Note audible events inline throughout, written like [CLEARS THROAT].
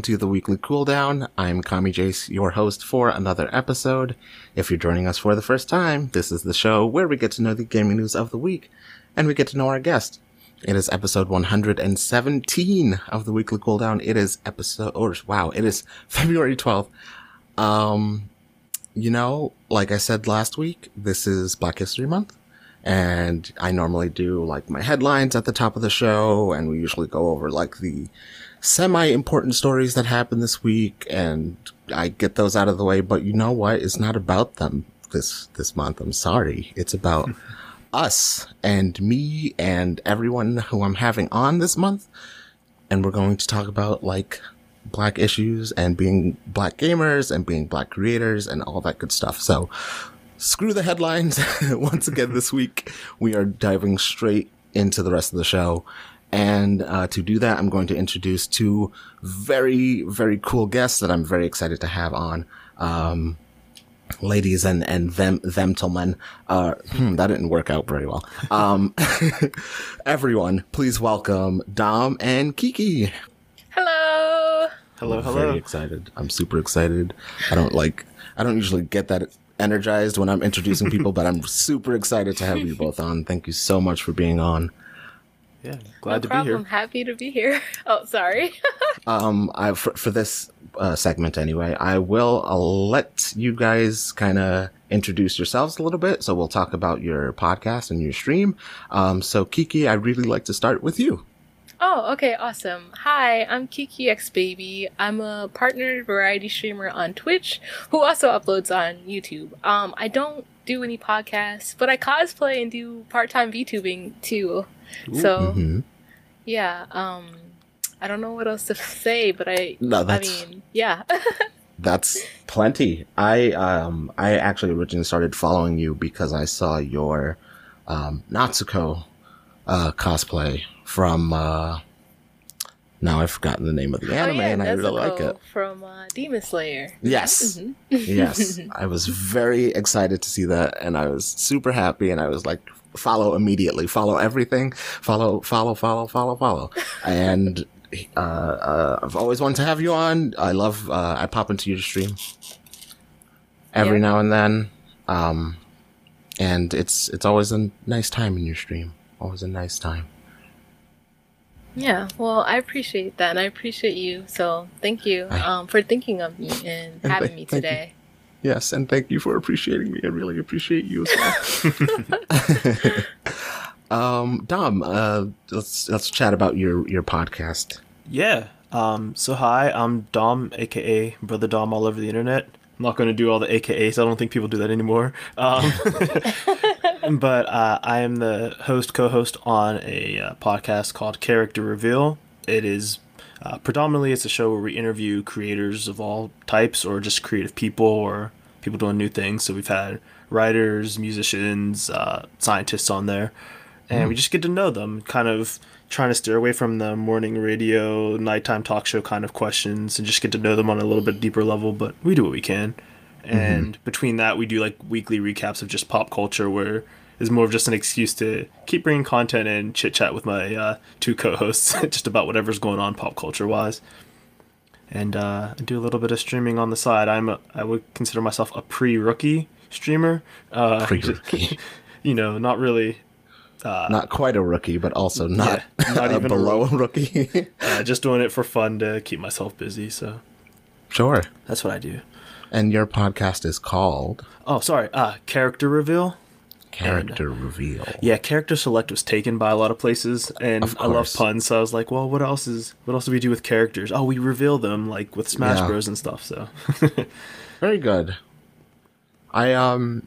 welcome to the weekly cooldown. I'm Kami Jace, your host for another episode. If you're joining us for the first time, this is the show where we get to know the gaming news of the week and we get to know our guest. It is episode 117 of the weekly cooldown. It is episode, or wow, it is [LAUGHS] February 12th. Um, you know, like I said last week, this is Black History Month. And I normally do like my headlines at the top of the show, and we usually go over like the semi important stories that happened this week, and I get those out of the way. But you know what? It's not about them this this month. I'm sorry. It's about [LAUGHS] us and me and everyone who I'm having on this month. And we're going to talk about like black issues and being black gamers and being black creators and all that good stuff. So screw the headlines. [LAUGHS] Once again, this week we are diving straight into the rest of the show. And uh, to do that, I'm going to introduce two very, very cool guests that I'm very excited to have on. Um, ladies and, and them, them gentlemen. Uh, hmm, that didn't work out very well. Um, [LAUGHS] everyone, please welcome Dom and Keekee. Hello. Hello, I'm hello. Very excited. I'm super excited. I don't like, I don't usually get that energized when I'm introducing people, but I'm super excited to have you both on. Thank you so much for being on. Yeah, glad no to problem. be here. I'm Happy to be here. [LAUGHS] Oh, sorry. [LAUGHS] Um, I, for, for this uh, segment anyway, I will uh, let you guys kind of introduce yourselves a little bit. So we'll talk about your podcast and your stream. Um, so Keekee, I'd really like to start with you. oh, okay, awesome. Hi, I'm Keekeexbabyy. I'm a partnered variety streamer on Twitch who also uploads on YouTube. Um, I don't do any podcasts, but I cosplay and do part-time VTubing too. So Mhm. yeah, um, I don't know what else to say, but I, No, I mean, yeah. [LAUGHS] That's plenty. I um I actually originally started following you because I saw your um Nezuko uh cosplay from uh now I've forgotten the name of the anime oh, yeah, and I really like it. from uh, Demon Slayer. Yes. Mhm. yes. [LAUGHS] I was very excited to see that and I was super happy and I was like follow immediately, follow everything, follow follow follow follow follow. [LAUGHS] And uh, uh I've always wanted to have you on. I love uh I pop into your stream every Yeah. now and then. Um and it's it's always a nice time in your stream. Always a nice time. Yeah, well, I appreciate that, and I appreciate you. So, thank you um, for thinking of me and And having th- me today. Yes, and thank you for appreciating me. I really appreciate you as well. [LAUGHS] um, Dom, uh, let's let's chat about your your podcast. Yeah. Um. So hi, I'm Dom, aka BrothaDom, all over the internet. I'm not going to do all the AKAs. I don't think people do that anymore. Um, [LAUGHS] [LAUGHS] but uh, I am the host, co-host on a uh, podcast called Character Reveal. It is uh, predominantly it's a show where we interview creators of all types, or just creative people, or people doing new things. So we've had writers, musicians, uh, scientists on there, and we just get to know them. Kind of trying to steer away from the morning radio, nighttime talk show kind of questions, and just get to know them on a little bit deeper level. But we do what we can. And between that, we do like weekly recaps of just pop culture, where is more of just an excuse to keep bringing content and chit chat with my uh, two co-hosts, [LAUGHS] just about whatever's going on pop culture wise. And uh, I do a little bit of streaming on the side. I'm a, I would consider myself a pre-rookie streamer. Uh, [LAUGHS] Pre-rookie. [LAUGHS] you know, not really. not quite a rookie, but also not, Yeah, not even below a rookie. Uh, just doing it for fun to keep myself busy. So sure. that's what I do. And your podcast is called Oh, sorry. Uh, character reveal. Character Reveal. Yeah, character select was taken by a lot of places, and Of I love puns. So I was like, well, what else is what else do we do with characters? Oh, we reveal them like with Smash Yeah. Bros and stuff. So [LAUGHS] Very good. I um,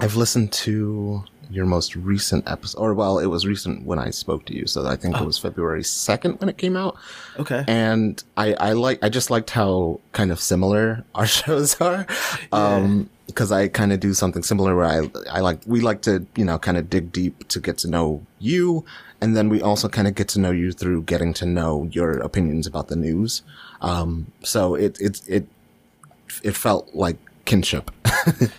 I've listened to your most recent episode, or well, it was recent when I spoke to you, so I think it was February second when it came out. okay. and I, I like I just liked how kind of similar [LAUGHS] our shows are. Um because I kind of do something similar where I I like we like to, you know, kind of dig deep to get to know you and then we also kind of get to know you through getting to know your opinions about the news. Um so it it it it felt like kinship. [LAUGHS]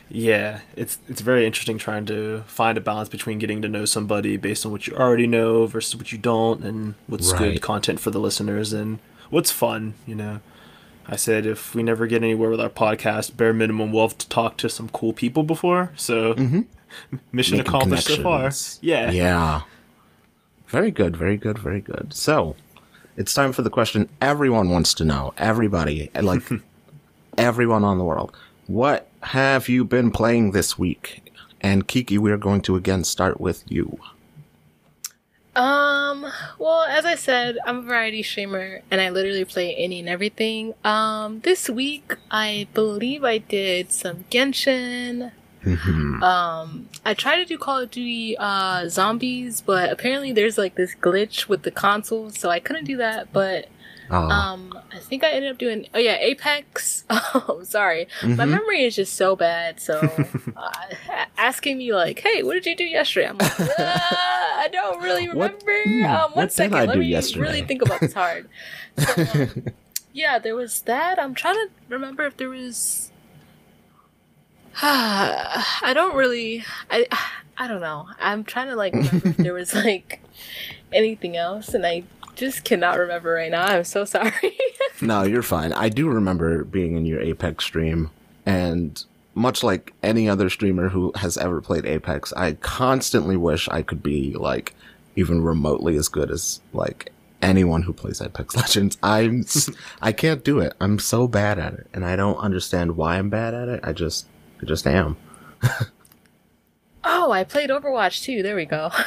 Yeah, it's it's very interesting trying to find a balance between getting to know somebody based on what you already know versus what you don't, and what's Right. good content for the listeners, and what's fun, you know. I said if we never get anywhere with our podcast, bare minimum we'll have to talk to some cool people before. So mm-hmm. [LAUGHS] mission Making accomplished so far. Yeah. Yeah. Very good, very good, very good. So, it's time for the question everyone wants to know. Everybody, like [LAUGHS] everyone on the world. What have you been playing this week? And Keekee, we're going to again start with you. Um, well, as I said, I'm a variety streamer and I literally play any and everything. Um, this week I believe I did some Genshin. Um, I tried to do Call of Duty uh Zombies, but apparently there's like this glitch with the console, so I couldn't do that, but Oh, um, I think I ended up doing. Oh yeah, Apex. [LAUGHS] Oh, sorry, my memory is just so bad. So, [LAUGHS] uh, asking me like, "Hey, what did you do yesterday?" I'm like, uh, [LAUGHS] I don't really remember. hmm, um, what one second, I let me yesterday? really think about this hard. So, um, yeah, there was that. I'm trying to remember if there was. [SIGHS] I don't really. I I don't know. I'm trying to like remember if there was like anything else, and I just cannot remember right now. I'm so sorry. [LAUGHS] no, you're fine. I do remember being in your Apex stream, and much like any other streamer who has ever played Apex, I constantly wish I could be like even remotely as good as like anyone who plays Apex [LAUGHS] Legends. I'm I can't do it. I'm so bad at it, and I don't understand why I'm bad at it. I just I just am. [LAUGHS] oh, I played Overwatch too. There we go. [LAUGHS]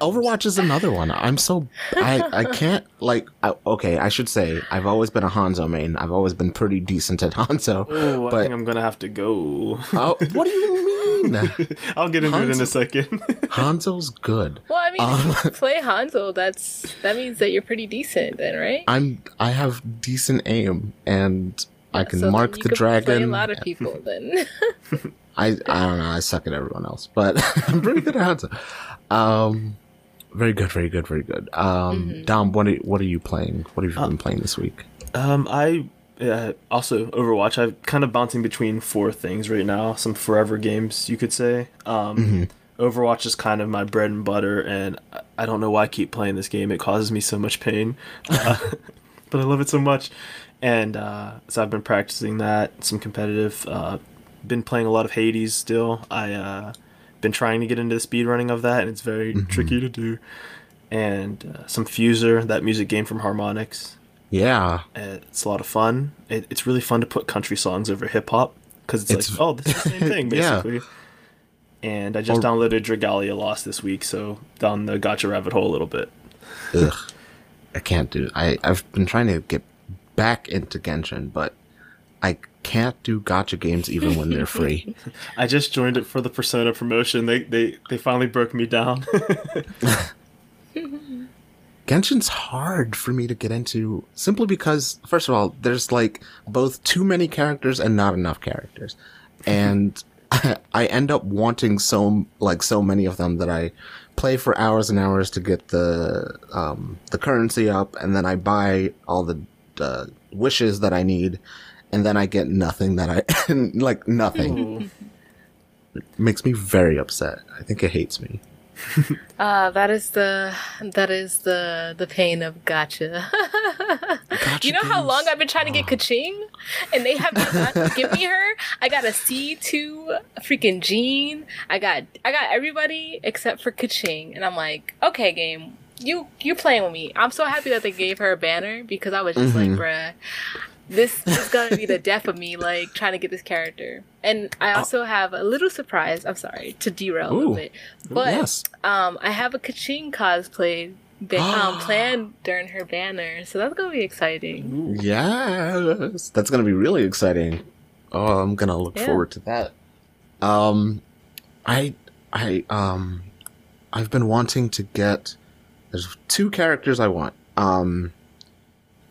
Overwatch is another one. I'm so I I can't like I, okay. I should say I've always been a Hanzo main. I've always been pretty decent at Hanzo. Oh, I think I'm gonna have to go. oh, what do you mean? [LAUGHS] I'll get into it in a second. [LAUGHS] Hanzo's good. well, I mean, Um, if you play Hanzo, that's that means that you're pretty decent, then, right? I'm I have decent aim and I can So then mark you the could Play a lot of people, then. I I don't know. I suck at everyone else, but [LAUGHS] I'm pretty good at Hanzo. Um, very good, very good, very good. Um, Mm-hmm. Dom, what are, what are you playing? What have you been playing this week? Um, I uh, also Overwatch. I'm kind of bouncing between four things right now. Some forever games, you could say. Um, Overwatch is kind of my bread and butter, and I- I don't know why I keep playing this game. It causes me so much pain, [LAUGHS] uh, but I love it so much. And uh, so I've been practicing that. Some competitive. Been playing a lot of Hades still. I uh, been trying to get into the speed running of that, and it's very tricky to do. And uh, some Fuser, that music game from Harmonix. Yeah, It's a lot of fun. It, it's really fun to put country songs over hip hop because it's, It's- like, oh, this is the same [LAUGHS] thing basically. Yeah. And I just Or- downloaded Dragalia Lost this week, so down the gacha rabbit hole a little bit. ugh, I can't do. I I've been trying to get back into Genshin, but I can't do gacha games even when they're free. [LAUGHS] I just joined it for the Persona promotion. They they they finally broke me down. [LAUGHS] [LAUGHS] Genshin's hard for me to get into simply because, first of all, there's like both too many characters and not enough characters. And I end up wanting so, like, so many of them that I play for hours and hours to get the, um, the currency up and then I buy all the, uh, wishes that I need and then I get nothing that I, [LAUGHS] like, nothing. Makes me very upset. I think it hates me. Uh, [LAUGHS] that is the that is the the pain of gacha. [LAUGHS] Gotcha you know how long I've been trying to get Keqing, and they have not give me her. I got a C two freaking Jean. I got I got everybody except for Keqing, and I'm like, okay, game, you you playing with me. I'm so happy that they gave her a banner because I was just like, bruh. This is gonna be the death of me, like trying to get this character. And I also have a little surprise. I'm sorry to derail a little bit, but yes. um, I have a Keqing cosplay ba- um, [GASPS] planned during her banner, so that's gonna be exciting. Yes, that's gonna be really exciting. Oh, I'm gonna look Yeah. forward to that. Um, I, I, um, I've been wanting to get. There's two characters I want. Um,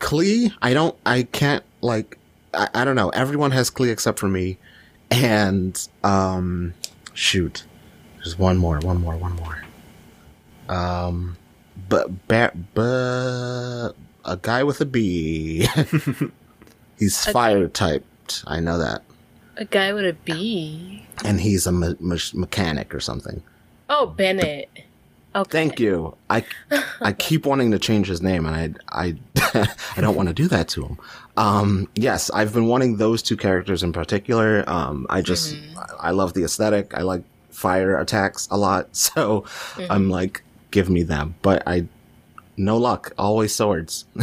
Klee. I don't. I can't like. I, I don't know. Everyone has Klee except for me, and um, shoot. There's one more. One more. One more. Um, but ba- ba- a guy with a B. [LAUGHS] he's A- fire typed. I know that, A guy with a B. and he's a me- me- mechanic or something. Oh, Bennett. Okay. Thank you. I I keep wanting to change his name, and I I [LAUGHS] I don't want to do that to him. Um, yes, I've been wanting those two characters in particular. Um, I just I love the aesthetic. I like fire attacks a lot, [LAUGHS] so I'm like, give me them. But I no luck. Always swords. [LAUGHS]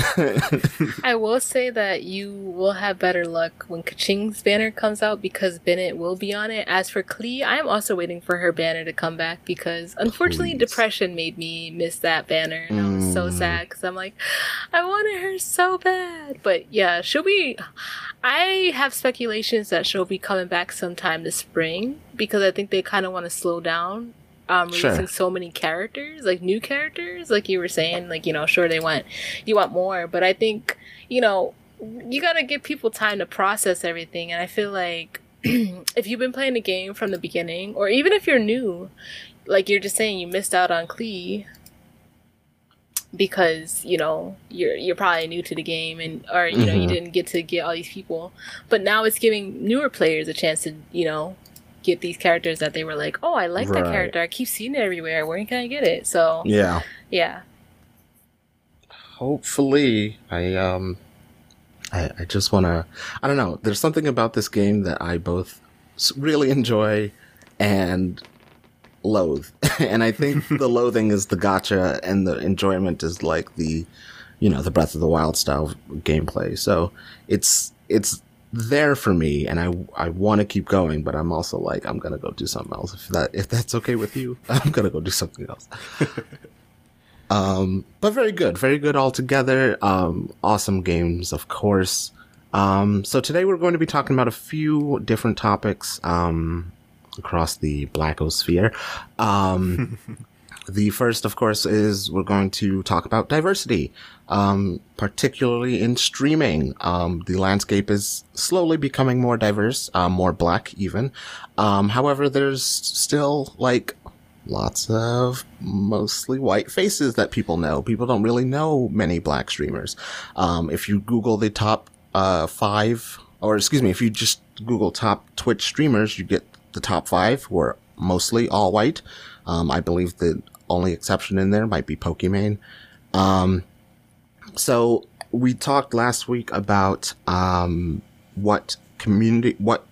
I will say that you will have better luck when Keqing's banner comes out because Bennett will be on it. As for Klee, I am also waiting for her banner to come back because unfortunately Please. depression made me miss that banner and I was so Mm. sad because I'm like, I wanted her so bad. But yeah, she'll be. I have speculations that she'll be coming back sometime this spring because I think they kind of want to slow down um, Sure. releasing so many characters, like new characters, like you were saying, like you know, sure they want you want more, but I think you know you gotta give people time to process everything, and I feel like [CLEARS THROAT] if you've been playing the game from the beginning, or even if you're new, like you're just saying you missed out on Klee because you know you're you're probably new to the game and or you know you Mhm. didn't get to get all these people but now it's giving newer players a chance to you know get these characters that they were like oh i like that character. I keep seeing it everywhere. Where can i get it? So yeah. yeah. Hopefully i um i, I just want to i don't know. There's something about this game that i both really enjoy and loathe. [LAUGHS] And i think the [LAUGHS] loathing is the gacha and the enjoyment is like the you know the breath of the wild style gameplay. So it's it's there for me and i i want to keep going but i'm also like i'm gonna go do something else if that if that's okay with you [LAUGHS] i'm gonna go do something else [LAUGHS] um, but very good, very good altogether. Um, awesome games, of course. Um, so today we're going to be talking about a few different topics, um, across the blackosphere. Um, [LAUGHS] the first, of course, is we're going to talk about diversity, um, particularly in streaming. Um, the landscape is slowly becoming more diverse, uh, more black even. Um, however, there's still like lots of mostly white faces that people know. People don't really know many black streamers. Um, if you Google the top uh, five, or excuse me, if you just Google top Twitch streamers, you get the top five who are mostly all white. Um, I believe the only exception in there might be Pokimane. Um, so we talked last week about um, what community, what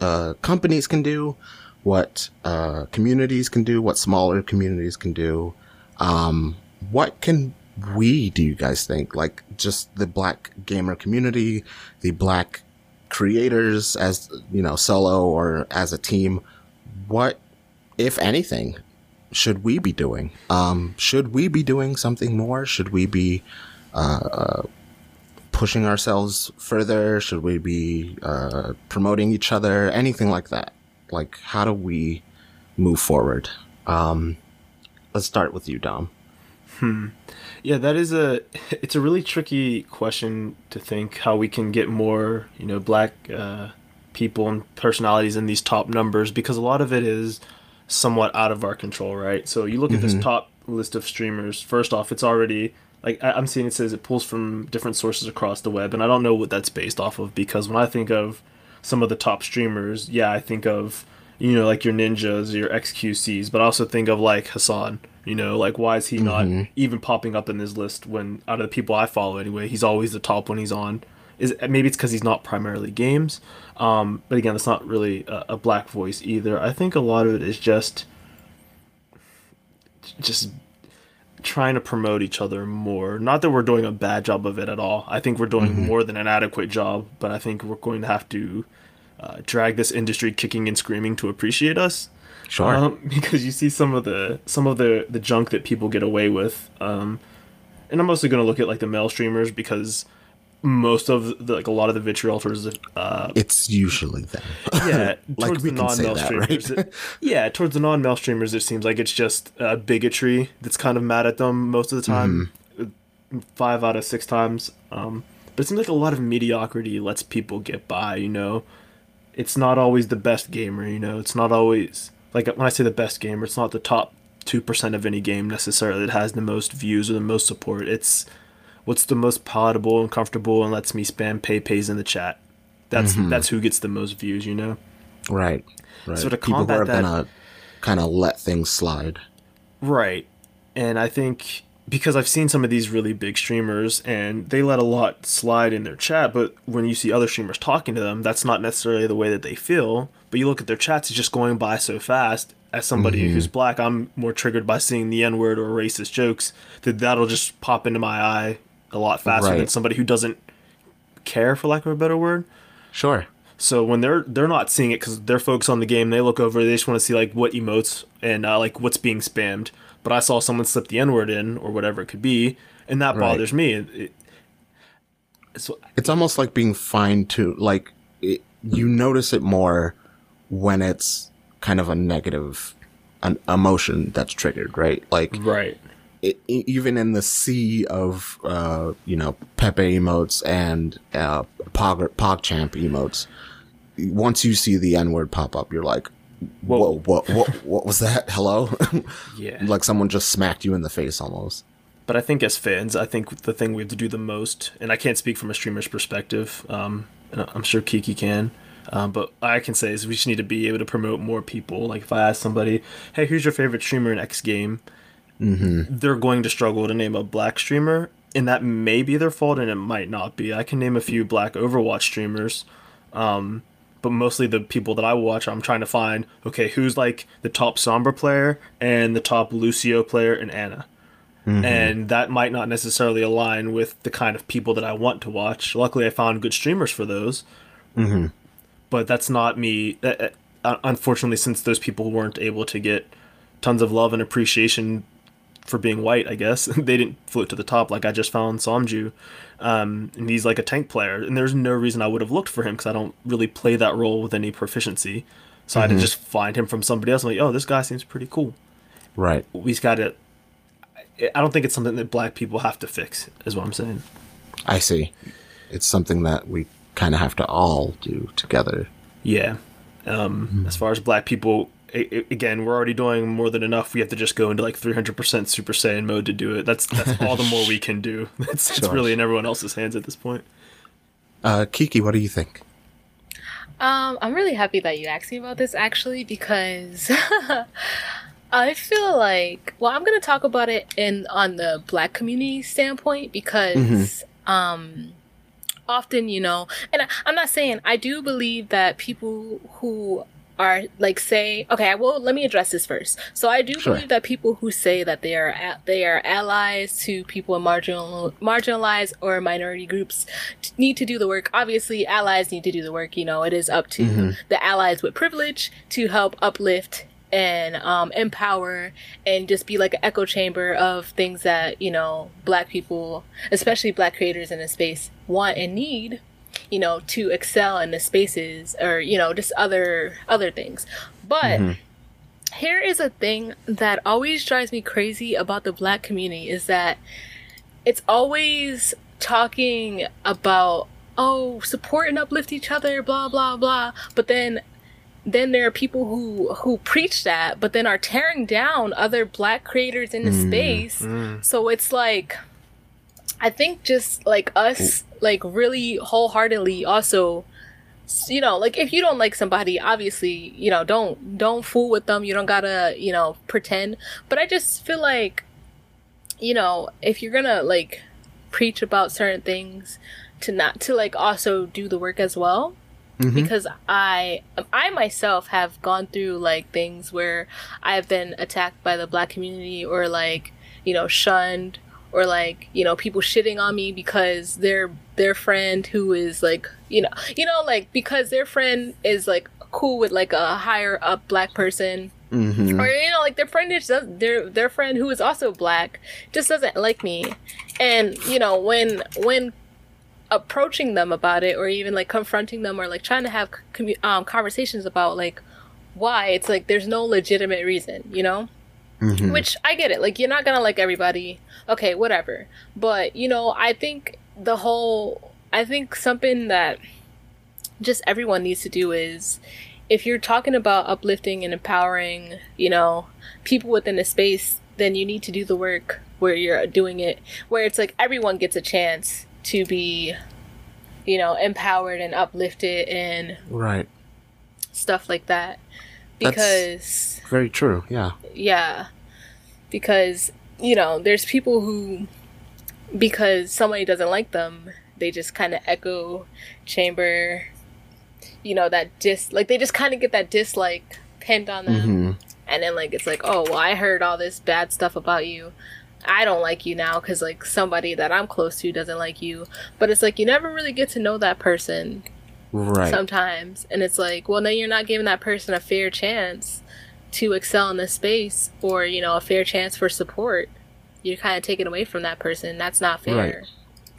uh, companies can do, what uh, communities can do, what smaller communities can do. Um, what can we do, you guys think? Like just the black gamer community, the black creators as, you know, solo or as a team. What, if anything, should we be doing? Um, should we be doing something more? Should we be, uh, pushing ourselves further? Should we be uh, promoting each other? Anything like that? Like, how do we move forward? Um, let's start with you, Dom. Yeah, that is a [LAUGHS] it's a really tricky question to think how we can get more, you know, black uh, people and personalities in these top numbers because a lot of it is somewhat out of our control, right? So you look at this mm-hmm. top list of streamers. First off, it's already like I'm seeing it says it pulls from different sources across the web, and I don't know what that's based off of because when I think of some of the top streamers, yeah, I think of you know like your ninjas, your XQCs, but I also think of like Hasan. You know, like why is he not mm-hmm. even popping up in this list when out of the people I follow anyway, he's always the top when he's on. Is maybe it's because he's not primarily games, um, but again, it's not really a, a black voice either. I think a lot of it is just just trying to promote each other more. Not that we're doing a bad job of it at all. I think we're doing more than an adequate job, but I think we're going to have to uh, drag this industry kicking and screaming to appreciate us. Sure. Um, [LAUGHS] because you see some of the some of the the junk that people get away with. Um, and I'm mostly going to look at like the male streamers because most of the, like a lot of the vitriol towards the uh, it's usually them. yeah [LAUGHS] Like, towards the non-male streamers. right? it- [LAUGHS] yeah, towards the non-male streamers, it seems like it's just uh, bigotry that's kind of mad at them most of the time. Mm-hmm. Five out of six times. Um, but it seems like a lot of mediocrity lets people get by. You know, it's not always the best gamer. You know, it's not always like when I say the best gamer, it's not the top two percent of any game necessarily that has the most views or the most support. It's what's the most palatable and comfortable and lets me spam pay pays in the chat. That's Mm-hmm. that's who gets the most views. You know. right. Right. So to People who combat are that- gonna kind of let things slide. Right. and I think because I've seen some of these really big streamers and they let a lot slide in their chat, but when you see other streamers talking to them, that's not necessarily the way that they feel. But you look at their chats, it's just going by so fast. As somebody Mhm. who's black, I'm more triggered by seeing the N word or racist jokes that that'll just pop into my eye a lot faster than somebody who doesn't care, for lack of a better word. Sure. So when they're they're not seeing it because they're focused on the game, they look over. They just want to see like what emotes and uh, like what's being spammed. But I saw someone slip the N word in or whatever it could be, and that Right. bothers me. It, it, so It's almost like being fine tuned. Like it, you notice it more when it's kind of a negative an emotion that's triggered, right? Like right, it, even in the sea of uh, you know Pepe emotes and uh, Pog PogChamp emotes, once you see the N word pop up, you're like, "Whoa, what, what, what was that? [LAUGHS] Hello?" [LAUGHS] yeah. [LAUGHS] like someone just smacked you in the face almost. But I think as fans, I think the thing we have to do the most, and I can't speak from a streamer's perspective. Um, and I'm sure Keekee can. Um, but I can say is we just need to be able to promote more people. Like if I ask somebody, "Hey, who's your favorite streamer in X game?" They're going to struggle to name a black streamer, and that may be their fault, and it might not be. I can name a few black Overwatch streamers, um, but mostly the people that I watch, I'm trying to find okay, who's like the top Sombra player and the top Lucio player and Ana. And that might not necessarily align with the kind of people that I want to watch. Luckily, I found good streamers for those. But that's not me. uh, uh, Unfortunately, since those people weren't able to get tons of love and appreciation for being white, I guess. [LAUGHS] they didn't float to the top like I just found Somju. Um, and he's like a tank player, and there's no reason I would have looked for him because I don't really play that role with any proficiency. So I had to just find him from somebody else. I'm like, oh, this guy seems pretty cool. Right. We've got to. I don't think it's something that black people have to fix, is what I'm saying. I see. It's something that we kind of have to all do together. Yeah. Um, As far as black people, again, we're already doing more than enough. We have to just go into like 300% Super Saiyan mode to do it. That's that's all the more we can do. [LAUGHS] It's, it's really in everyone else's hands at this point. Uh, Keekee, what do you think? Um, I'm really happy that you asked me about this actually because [LAUGHS] I feel like well, I'm gonna talk about it in on the black community standpoint because um often, you know, and I, I'm not saying I do believe that people who are like say okay well let me address this first. So i do Sure. believe that people who say that they are a- they are allies to people in marginal marginalized or minority groups need to do the work. Obviously allies need to do the work you know it is up to the allies with privilege to help uplift and um, empower and just be like an echo chamber of things that you know black people especially black creators in the space want and need you know to excel in the spaces or you know just other other things. But mm-hmm. here is a thing that always drives me crazy about the black community is that it's always talking about oh support and uplift each other blah blah blah. But then then there are people who who preach that but then are tearing down other black creators in the mm-hmm. space. Mm-hmm. So it's like i think just like us like really wholeheartedly also you know like if you don't like somebody obviously you know don't don't fool with them. You don't gotta you know pretend. But i just feel like you know if you're gonna like preach about certain things to not to like also do the work as well. Mm-hmm. Because i i myself have gone through like things where i've been attacked by the black community or like you know shunned or like you know people shitting on me because their their friend who is like you know you know like because their friend is like cool with like a higher up black person. Mm-hmm. or you know like their friend is does their their friend who is also black just doesn't like me. And you know when when approaching them about it or even like confronting them or like trying to have commu- um, conversations about like why it's like there's no legitimate reason you know Mm-hmm. which I get it. Like you're not gonna like everybody. Okay, whatever. But you know, I think the whole I think something that just everyone needs to do is if you're talking about uplifting and empowering, you know, people within the space, then you need to do the work where you're doing it where it's like everyone gets a chance to be you know, empowered and uplifted and Right. stuff like that. That's- Because Very true. Yeah. yeah because you know, there's people who, because somebody doesn't like them, they just kind of echo chamber, you know, that dis, like they just kind of get that dislike pinned on them. hmm And then, like, it's like, oh, well, I heard all this bad stuff about you. I don't like you now because, like, somebody that I'm close to doesn't like you. But it's like, you never really get to know that person Right. sometimes. And it's like, well, then you're not giving that person a fair chance to excel in this space or, you know, a fair chance for support. You're kind of taking away from that person. That's not fair. Right.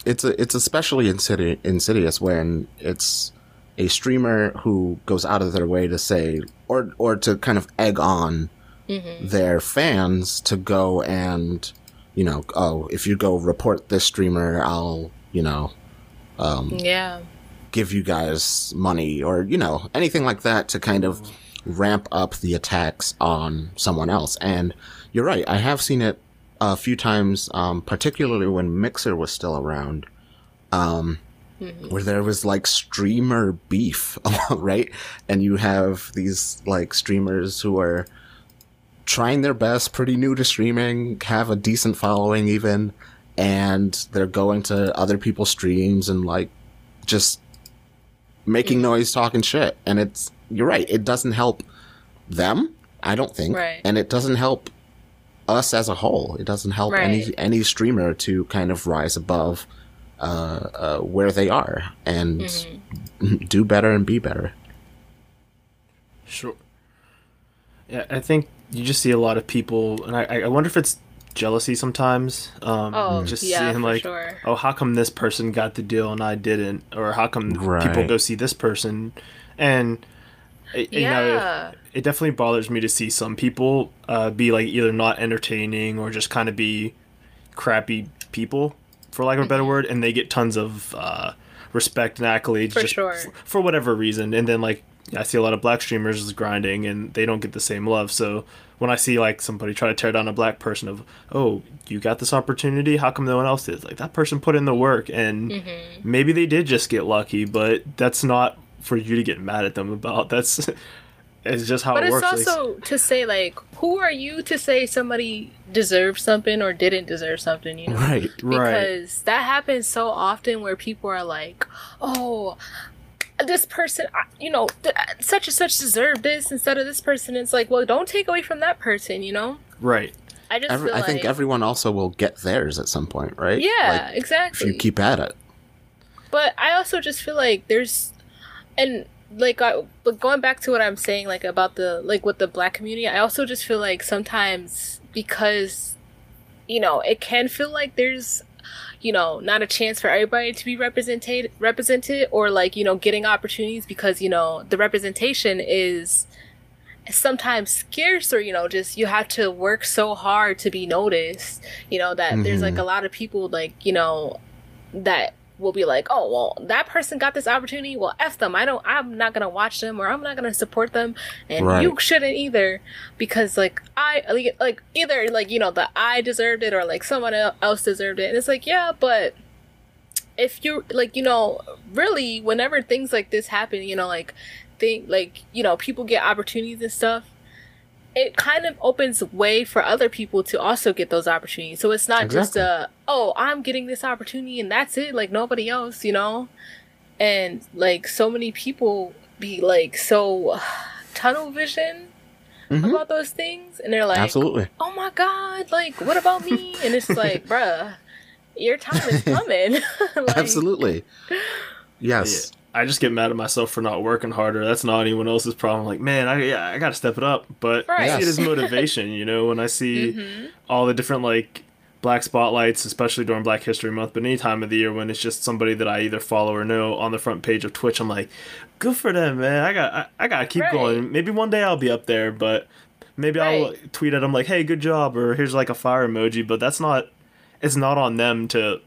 it's a, it's especially insidi- insidious when it's a streamer who goes out of their way to say or or to kind of egg on Mm-hmm. their fans to go and you know oh if you go report this streamer I'll you know um, Yeah. Give you guys money or you know anything like that to kind of ramp up the attacks on someone else. And you're right i have seen it a few times um, particularly when mixer was still around um, where there was like streamer beef [LAUGHS] right? And you have these like streamers who are trying their best pretty new to streaming have a decent following even and they're going to other people's streams and like just making noise talking shit and it's you're right it doesn't help them i don't think Right. and it doesn't help us as a whole it doesn't help any any streamer to kind of rise above uh, uh where they are and Mm-hmm. [LAUGHS] do better and be better Sure. Yeah, I think you just see a lot of people, and I, I wonder if it's jealousy sometimes. Um, Oh, just yeah, seeing like, sure. oh, how come this person got the deal and I didn't, or how come people go see this person, and it, you know, Yeah. it definitely bothers me to see some people uh, be like either not entertaining or just kind of be crappy people, for lack of a Mm-hmm. better word, and they get tons of uh, respect and accolades For just sure. f- for whatever reason, and then like I see a lot of black streamers grinding and they don't get the same love. So when I see like somebody try to tear down a black person of, oh, you got this opportunity, how come no one else did? Like that person put in the work and Mm-hmm. maybe they did just get lucky, but that's not for you to get mad at them about. That's it's just how But it it's works. Like, also to say, like, who are you to say somebody deserved something or didn't deserve something, you know? right right. because that happens so often where people are like, "Oh, this person, you know, th- such and such deserved this instead of this person." It's like, well, don't take away from that person, you know. Right. I just Every, feel i like, think everyone also will get theirs at some point right yeah, like, if exactly. you keep at it But I also just feel like there's, and like I, but going back to what I'm saying, like about the like with the black community, I also just feel like sometimes because, you know, it can feel like there's, you know, not a chance for everybody to be represented, represented, or like you know, getting opportunities because you know the representation is sometimes scarce or you know just you have to work so hard to be noticed you know that there's like mm-hmm. a lot of people like you know that will be like oh well that person got this opportunity. Well f them. I don't i'm not gonna watch them or i'm not gonna support them. And Right. you shouldn't either because like i like, like either like you know that i deserved it or like someone else deserved it. And it's like yeah but if you like you know really whenever things like this happen you know like think like you know people get opportunities and stuff it kind of opens way for other people to also get those opportunities. So it's not just a oh i'm getting this opportunity and that's it like nobody else you know? And like so many people be like so [SIGHS] tunnel vision Mhm. about those things and they're like absolutely. oh my god like what about me? And it's like [LAUGHS] bruh your time is coming. [LAUGHS] Like, absolutely. [LAUGHS] Yes I just get mad at myself for not working harder. That's not anyone else's problem. Like, man, I yeah, I got to step it up. But I see it as motivation, you know, when I see Mhm. all the different like black spotlights, especially during Black History Month, but any time of the year when it's just somebody that I either follow or know on the front page of Twitch, I'm like, good for them, man. I got I, I got to keep Right. going. Maybe one day I'll be up there, but maybe I'll tweet at them like, hey, good job, or here's like a fire emoji. But that's not. It's not on them to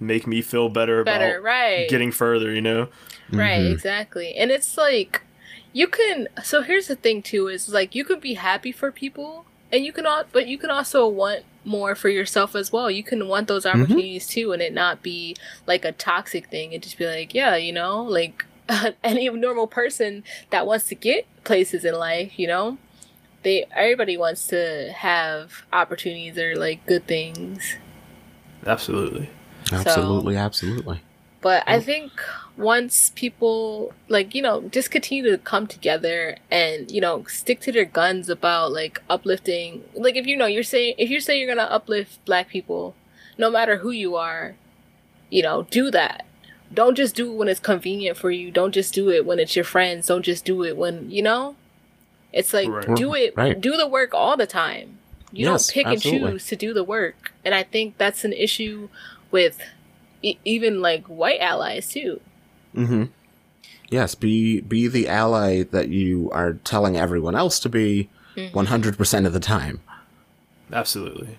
make me feel better, Better, about right. getting further. You know. Right, Mhm. exactly. And it's like you can so here's the thing too is like you could be happy for people and you can all but you can also want more for yourself as well. You can want those opportunities too and it not be like a toxic thing and just be like, yeah, you know, like [LAUGHS] any normal person that wants to get places in life, you know? they everybody wants to have opportunities or like good things. Absolutely. Absolutely, absolutely. But I think once people like you know just continue to come together and you know stick to their guns about like uplifting like if you know you're saying if you say you're gonna uplift black people no matter who you are you know do that don't just do it when it's convenient for you don't just do it when it's your friends don't just do it when you know it's like Right. do it Right. do the work all the time you Yes, don't pick absolutely. and choose to do the work and i think that's an issue with e- even like white allies too Mm-hmm. Yes, be be the ally that you are telling everyone else to be Mm-hmm. one hundred percent of the time. Absolutely.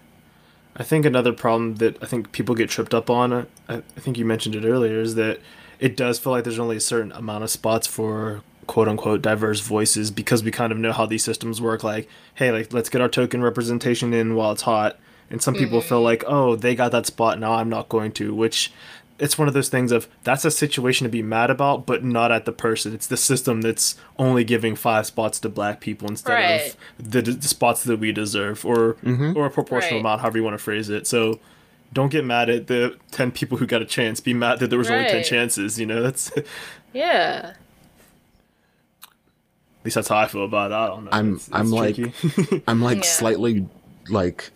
I think another problem that I think people get tripped up on, I, I think you mentioned it earlier, is that it does feel like there's only a certain amount of spots for quote unquote diverse voices because we kind of know how these systems work. Like, hey, like let's get our token representation in while it's hot. And some people feel mm-hmm. like, oh, they got that spot, now I'm not going to, which it's one of those things of that's a situation to be mad about, but not at the person. It's the system that's only giving five spots to black people instead Right. of the, the spots that we deserve, or mm-hmm. or a proportional Right. amount, however you want to phrase it. So don't get mad at the ten people who got a chance. Be mad that there was only ten chances. You know, that's [LAUGHS] Yeah. at least that's how I feel about it. I don't know. I'm- It's- I'm it's like- [LAUGHS] I'm like Yeah. slightly like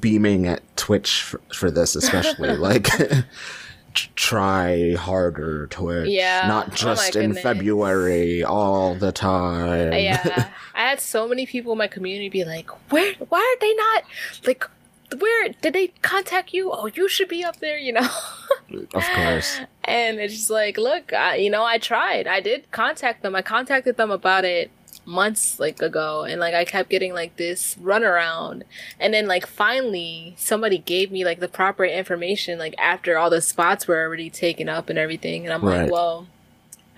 beaming at Twitch for, for this, especially [LAUGHS] like [LAUGHS] try harder Twitch. Yeah. Oh not my just in goodness. February all the time. yeah [LAUGHS] i had so many people in my community be like where why are they not like where did they contact you oh you should be up there you know of course. and it's just like look I, you know i tried i did contact them i contacted them about it months like ago and like i kept getting like this runaround and then like finally somebody gave me like the proper information like after all the spots were already taken up and everything and i'm Right. like well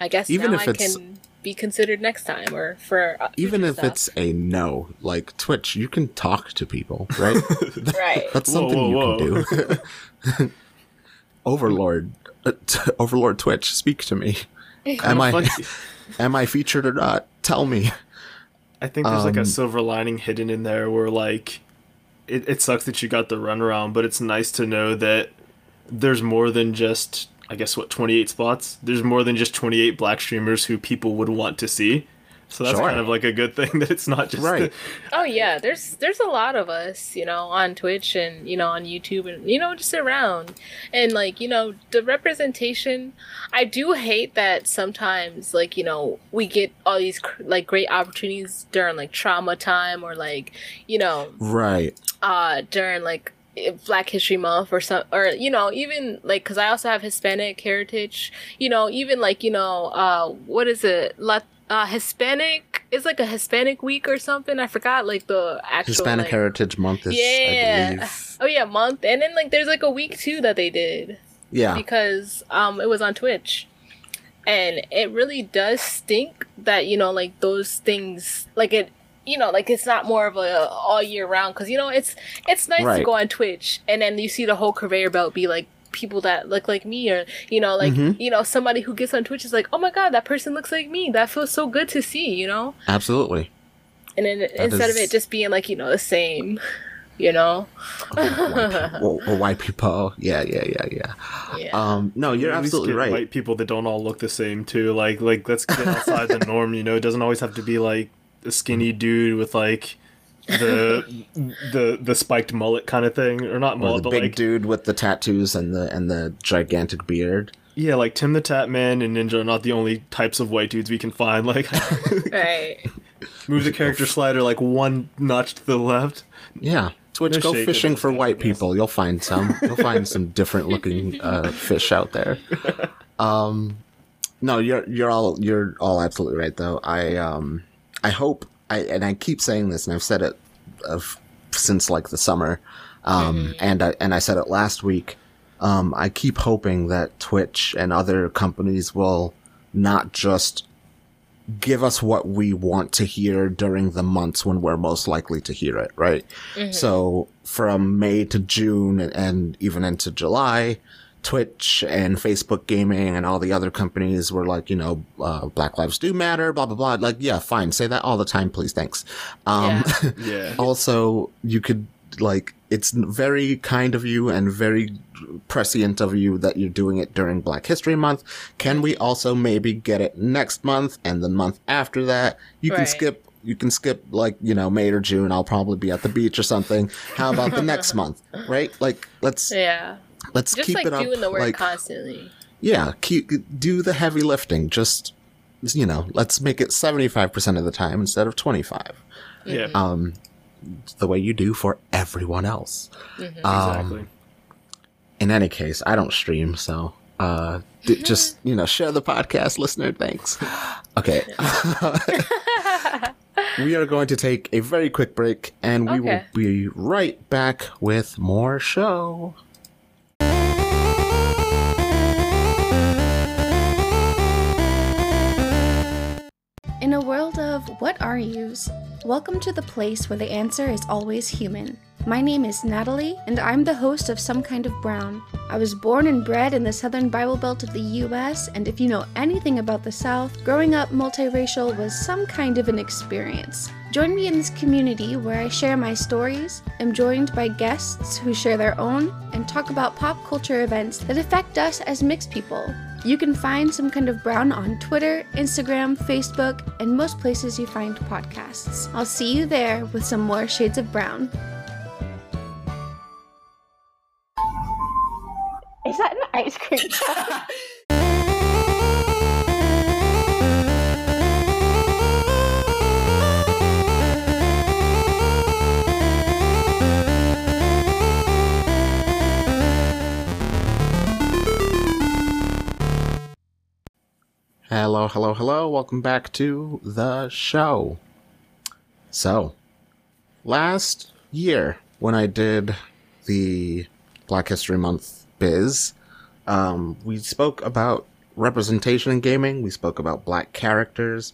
i guess Even now if i it's- can be considered next time or for Even if stuff. it's a no, like Twitch, you can talk to people, right? [LAUGHS] right That's Whoa, something whoa, you can do. [LAUGHS] [LAUGHS] Overlord, uh, t- Overlord Twitch, speak to me. Am I Funny. Am I featured or not? Tell me. I think there's like Um, a silver lining hidden in there where like it, it sucks that you got the runaround, but it's nice to know that there's more than just I guess what 28 spots. There's more than just 28 black streamers who people would want to see. So that's Sure. kind of like a good thing [LAUGHS] that it's not just Right. Oh yeah, there's there's a lot of us, you know, on Twitch and you know on YouTube and you know just around, and like you know the representation. I do hate that sometimes like you know we get all these cr- like great opportunities during like trauma time or like you know Right. uh during like Black History Month or some or you know even like because I also have Hispanic heritage. You know even like you know uh what is it Lat- uh Hispanic It's like a Hispanic week or something. I forgot like the actual Hispanic like- Heritage Month is, I Yeah. believe. Oh yeah, month and then like there's like a week too that they did Yeah. because um it was on Twitch. And it really does stink that you know like those things like it you know like it's not more of a all year round cuz you know it's it's nice to go on Twitch and then you see the whole conveyor belt be like people that look like me or you know like Mhm. you know somebody who gets on Twitch is like oh my god that person looks like me that feels so good to see you know Absolutely. and then instead of it just being like you know the same you know white, people, or white people. Yeah, yeah, yeah, yeah. yeah Um, no, you're At absolutely right. White people that don't all look the same too. Like like let's get outside the [LAUGHS] norm. You know, it doesn't always have to be like a skinny dude with like the the the spiked mullet kind of thing, or not Or mullet, the but big like dude with the tattoos and the and the gigantic beard. yeah, like TimTheTatman and Ninja are not the only types of white dudes we can find. Like [LAUGHS] right move the character slider like one notch to the left. Yeah. Twitch, No go fishing for white guess. people. You'll find some. You'll find some different looking uh, fish out there. [LAUGHS] Um, no, you're you're all you're all absolutely right though. I um I hope I and I keep saying this and I've said it of since like the summer. Um and I and I said it last week. Um I keep hoping that Twitch and other companies will not just give us what we want to hear during the months when we're most likely to hear it, right? So from May to June and, and even into July, Twitch and Facebook Gaming and all the other companies were like, you know, uh, Black Lives Do Matter, blah blah blah. Like, yeah, fine, say that all the time, please, thanks. Um, Yeah. [LAUGHS] Yeah. also, you could like, it's very kind of you and very prescient of you that you're doing it during Black History Month. Can we also maybe get it next month and the month after that? You can skip. You can skip like you know May or June. I'll probably be at the beach or something. How about the next [LAUGHS] month? Right? Like let's Yeah. Let's Just keep like it up. doing the work like constantly. yeah, keep do the heavy lifting. Just you know, let's make it seventy five percent of the time instead of twenty five. Yeah. Um, the way you do for everyone else. Mm-hmm. Um, exactly. in any case, I don't stream, so uh, d- [LAUGHS] just you know, share the podcast, listener. Thanks. [LAUGHS] Okay, [LAUGHS] we are going to take a very quick break, and we Okay. will be right back with more show. In a world of what are yous, welcome to the place where the answer is always human. My name is Natalie, and I'm the host of Some Kind of Brown. I was born and bred in the southern Bible Belt of the US, and if you know anything about the South, growing up multiracial was some kind of an experience. Join me in this community where I share my stories, am joined by guests who share their own, and talk about pop culture events that affect us as mixed people. You can find Some Kind of Brown on Twitter, Instagram, Facebook, and most places you find podcasts. I'll see you there with some more Shades of Brown. Is that an ice cream [LAUGHS] truck? [LAUGHS] Hello, hello, hello. Welcome back to the show. So, last year when I did the Black History Month biz, um, we spoke about representation in gaming. We spoke about black characters.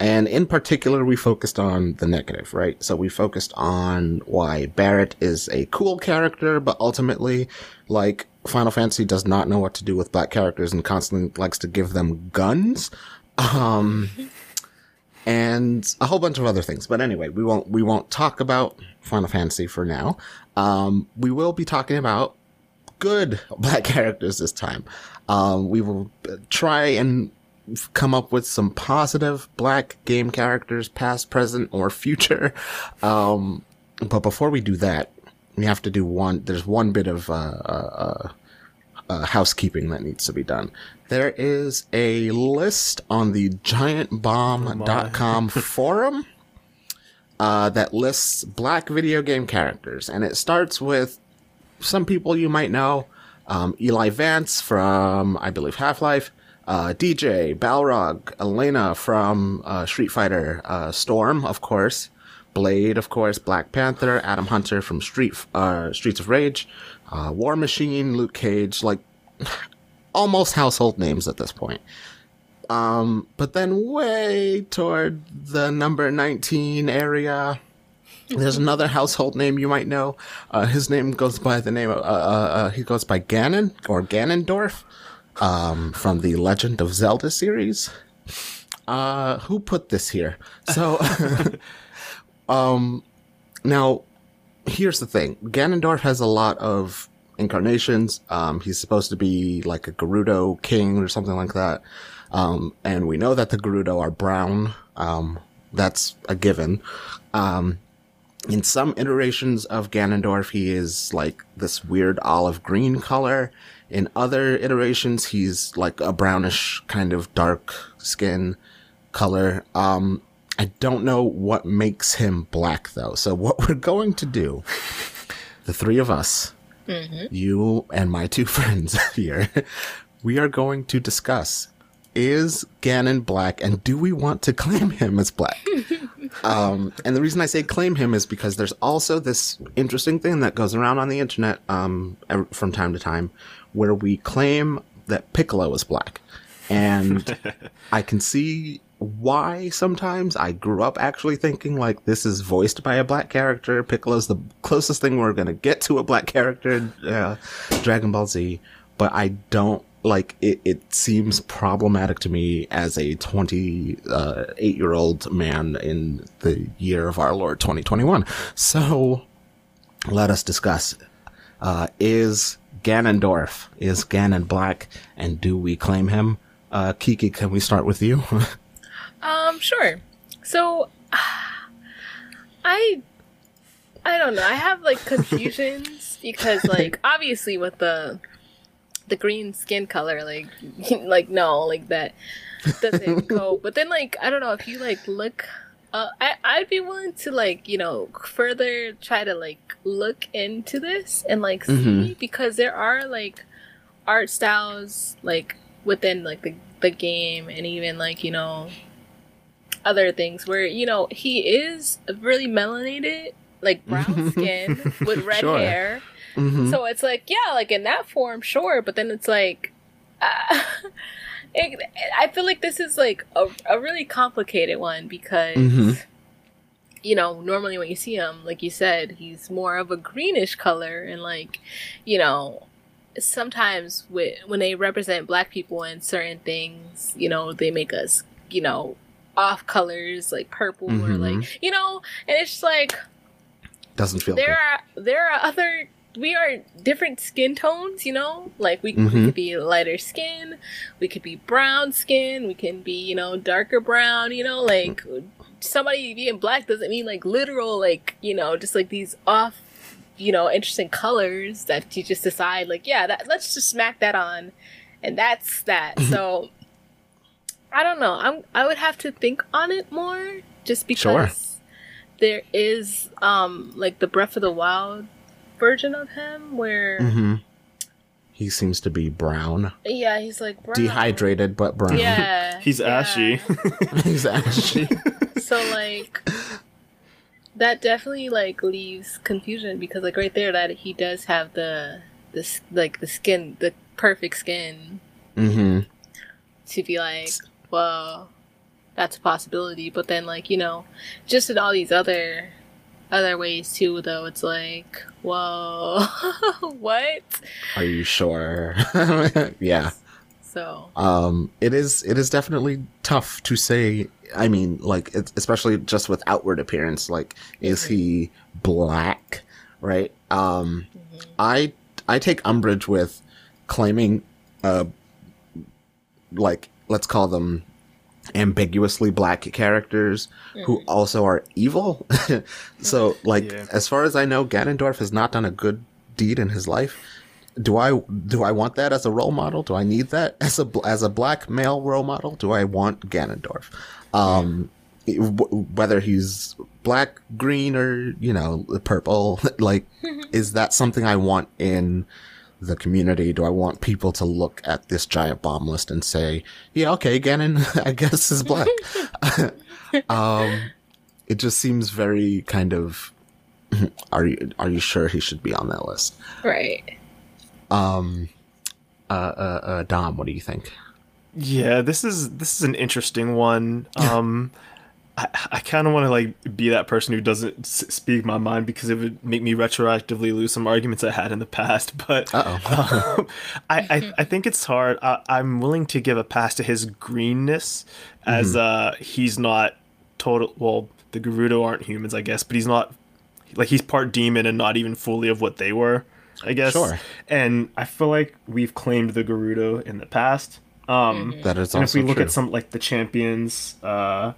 And in particular, we focused on the negative, right? So we focused on why Barrett is a cool character, but ultimately, like, Final Fantasy does not know what to do with black characters and constantly likes to give them guns. Um, and a whole bunch of other things. But anyway, we won't, we won't talk about Final Fantasy for now. Um, we will be talking about good [LAUGHS] black characters this time. Um, we will try and come up with some positive black game characters, past, present, or future. [LAUGHS] Um, but before we do that, we have to do one. There's one bit of uh, uh, uh, uh, housekeeping that needs to be done. There is a list on the giantbomb.com [LAUGHS] forum uh, that lists black video game characters, and it starts with some people you might know. Um, Eli Vance from, I believe, Half Life. Uh, DJ, Balrog, Elena from uh, Street Fighter, uh, Storm, of course, Blade, of course, Black Panther, Adam Hunter from Street uh, Streets of Rage, uh, War Machine, Luke Cage, like [LAUGHS] almost household names at this point. Um, but then way toward the number 19 area, there's another household name you might know. Uh, his name goes by the name of, uh, uh, uh, he goes by Ganon or Ganondorf, um, from the Legend of Zelda series. Uh, who put this here? So, [LAUGHS] um, now here's the thing. Ganondorf has a lot of incarnations. Um, he's supposed to be like a Gerudo king or something like that. Um, and we know that the Gerudo are brown. Um, that's a given. Um, in some iterations of Ganondorf, he is like this weird olive green color. In other iterations, he's like a brownish kind of dark skin color. Um, I don't know what makes him black though. So what [LAUGHS] we're going to do, the three of us, you and my two [LAUGHS] friends here, we are going to discuss is Ganon black and do we want to claim him as black? [LAUGHS] um, and the reason I say claim him is because there's also this interesting thing that goes around on the internet um, from time to time where we claim that Piccolo is black. And [LAUGHS] I can see why sometimes I grew up actually thinking like this is voiced by a black character. Piccolo's the closest thing we're going to get to a black character in uh, Dragon Ball Z. but I don't like it. It seems problematic to me as a 28 year old man in the year of our Lord 2021. So let us discuss. Uh, is Ganondorf, is Ganon black, and do we claim him? Uh, Keekee, can we start with you? [LAUGHS] Um, sure. So, I, I don't know. I have like confusions [LAUGHS] because, like, obviously with the the green skin color, like, [LAUGHS] like no, like that doesn't go. But then, like, I don't know if you like look. Uh, I I'd be willing to like you know further try to like look into this and like see Mhm. because there are like art styles like within like the the game and even like you know other things where you know he is really melanated like brown [LAUGHS] skin with red Sure. hair Mhm. so it's like yeah like in that form sure but then it's like uh, [LAUGHS] it, i feel like this is like a, a really complicated one because Mhm. You know normally when you see him like you said he's more of a greenish color and like you know sometimes with, when they represent black people in certain things you know they make us you know off colors like purple or Mhm. like you know and it's just like Doesn't feel there good. are there are other we are different skin tones you know like we, we Mhm. could be lighter skin we could be brown skin we can be you know darker brown you know like somebody being black doesn't mean like literal like you know just like these off you know interesting colors that you just decide like yeah that let's just smack that on. And that's that. So i don't know. I'm i would have to think on it more just because Sure. there is um like the breath of the wild version of him where hmm He seems to be brown, yeah he's like brown. dehydrated but brown. yeah [LAUGHS] He's yeah. ashy. [LAUGHS] [LAUGHS] He's ashy. so like that definitely like leaves confusion because like right there that he does have the this like the skin the perfect skin hmm to be like well that's a possibility but then like you know just in all these other other ways too though it's like whoa [LAUGHS] what Are you sure? [LAUGHS] yeah. so Um, it is. It is definitely tough to say. I mean, like, it's, especially just with outward appearance. Like, is he black? Right. Um, mhm. I I take umbrage with claiming, uh, like let's call them ambiguously black characters who also are evil. [LAUGHS] so, like, Yeah. as far as I know, Ganondorf has not done a good deed in his life. Do I do I want that as a role model? Do I need that [LAUGHS] as a as a black male role model? Do I want Ganondorf? Um, w- whether he's black, green, or you know purple, [LAUGHS] like, is that something I want in the community? Do I want people to look at this giant bomb list and say, "Yeah, okay, Ganon, [LAUGHS] I guess is black"? [LAUGHS] um, it just seems very kind of. [CLEARS THROAT] Are you are you sure he should be on that list? right Um, uh, uh, uh, Dom, what do you think? Yeah, this is this is an interesting one. Um, I, I kind of want to like be that person who doesn't s- speak my mind because it would make me retroactively lose some arguments I had in the past. [LAUGHS] But [LAUGHS] um, I, I I think it's hard. I, I'm willing to give a pass to his greenness, as uh he's not total. Well, the Gerudo aren't humans, I guess, but he's not like he's part demon and not even fully of what they were. I guess. Sure. And I feel like we've claimed the Gerudo in the past. Um, That is also and if we look true. at some like the champions, uh,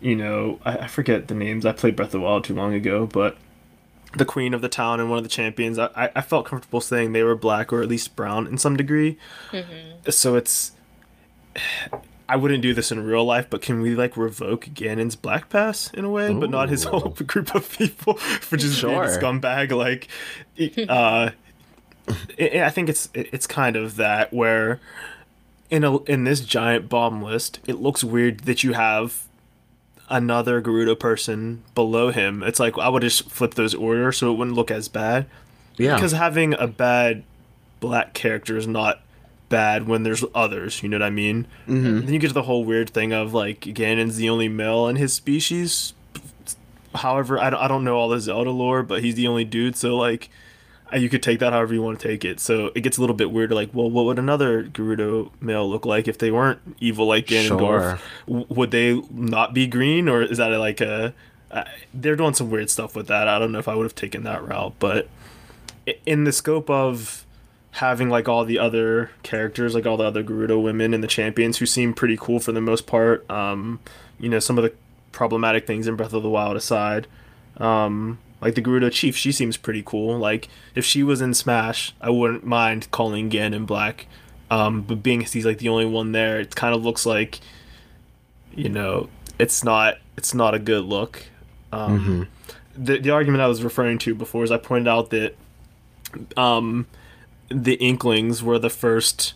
you know, I, I forget the names. I played Breath of the Wild too long ago, but the queen of the town and one of the champions, I, I- I felt comfortable saying they were black or at least brown in some degree. So it's. [SIGHS] I wouldn't do this in real life, but can we like revoke Ganon's black pass in a way, but not his whole [LAUGHS] group of people [LAUGHS] for just being a scumbag? Like, [LAUGHS] uh, I I think it's it's kind of that where in a in this giant bomb list, it looks weird that you have another Gerudo person below him. It's like I would just flip those order so it wouldn't look as bad. Yeah, Because having a bad black character is not bad when there's others. You know what I mean? Mhm. Then you get to the whole weird thing of like Ganon's the only male in his species. However, I don't, I don't know all the Zelda lore, but he's the only dude. So like, you could take that however you want to take it. So it gets a little bit weird. Like, well, what would another Gerudo male look like if they weren't evil like Ganondorf? Sure. Would they not be green, or is that like a? Uh, they're doing some weird stuff with that. I don't know if I would have taken that route, but in the scope of having like all the other characters, like all the other Gerudo women and the champions who seem pretty cool for the most part. Um, you know, some of the problematic things in Breath of the Wild aside. Um, like the Gerudo Chief, she seems pretty cool. Like if she was in Smash, I wouldn't mind calling Ganon Black. Um, but being he's like the only one there, it kind of looks like, you know, it's not it's not a good look. Um, the the argument I was referring to before is I pointed out that um, the Inklings were the first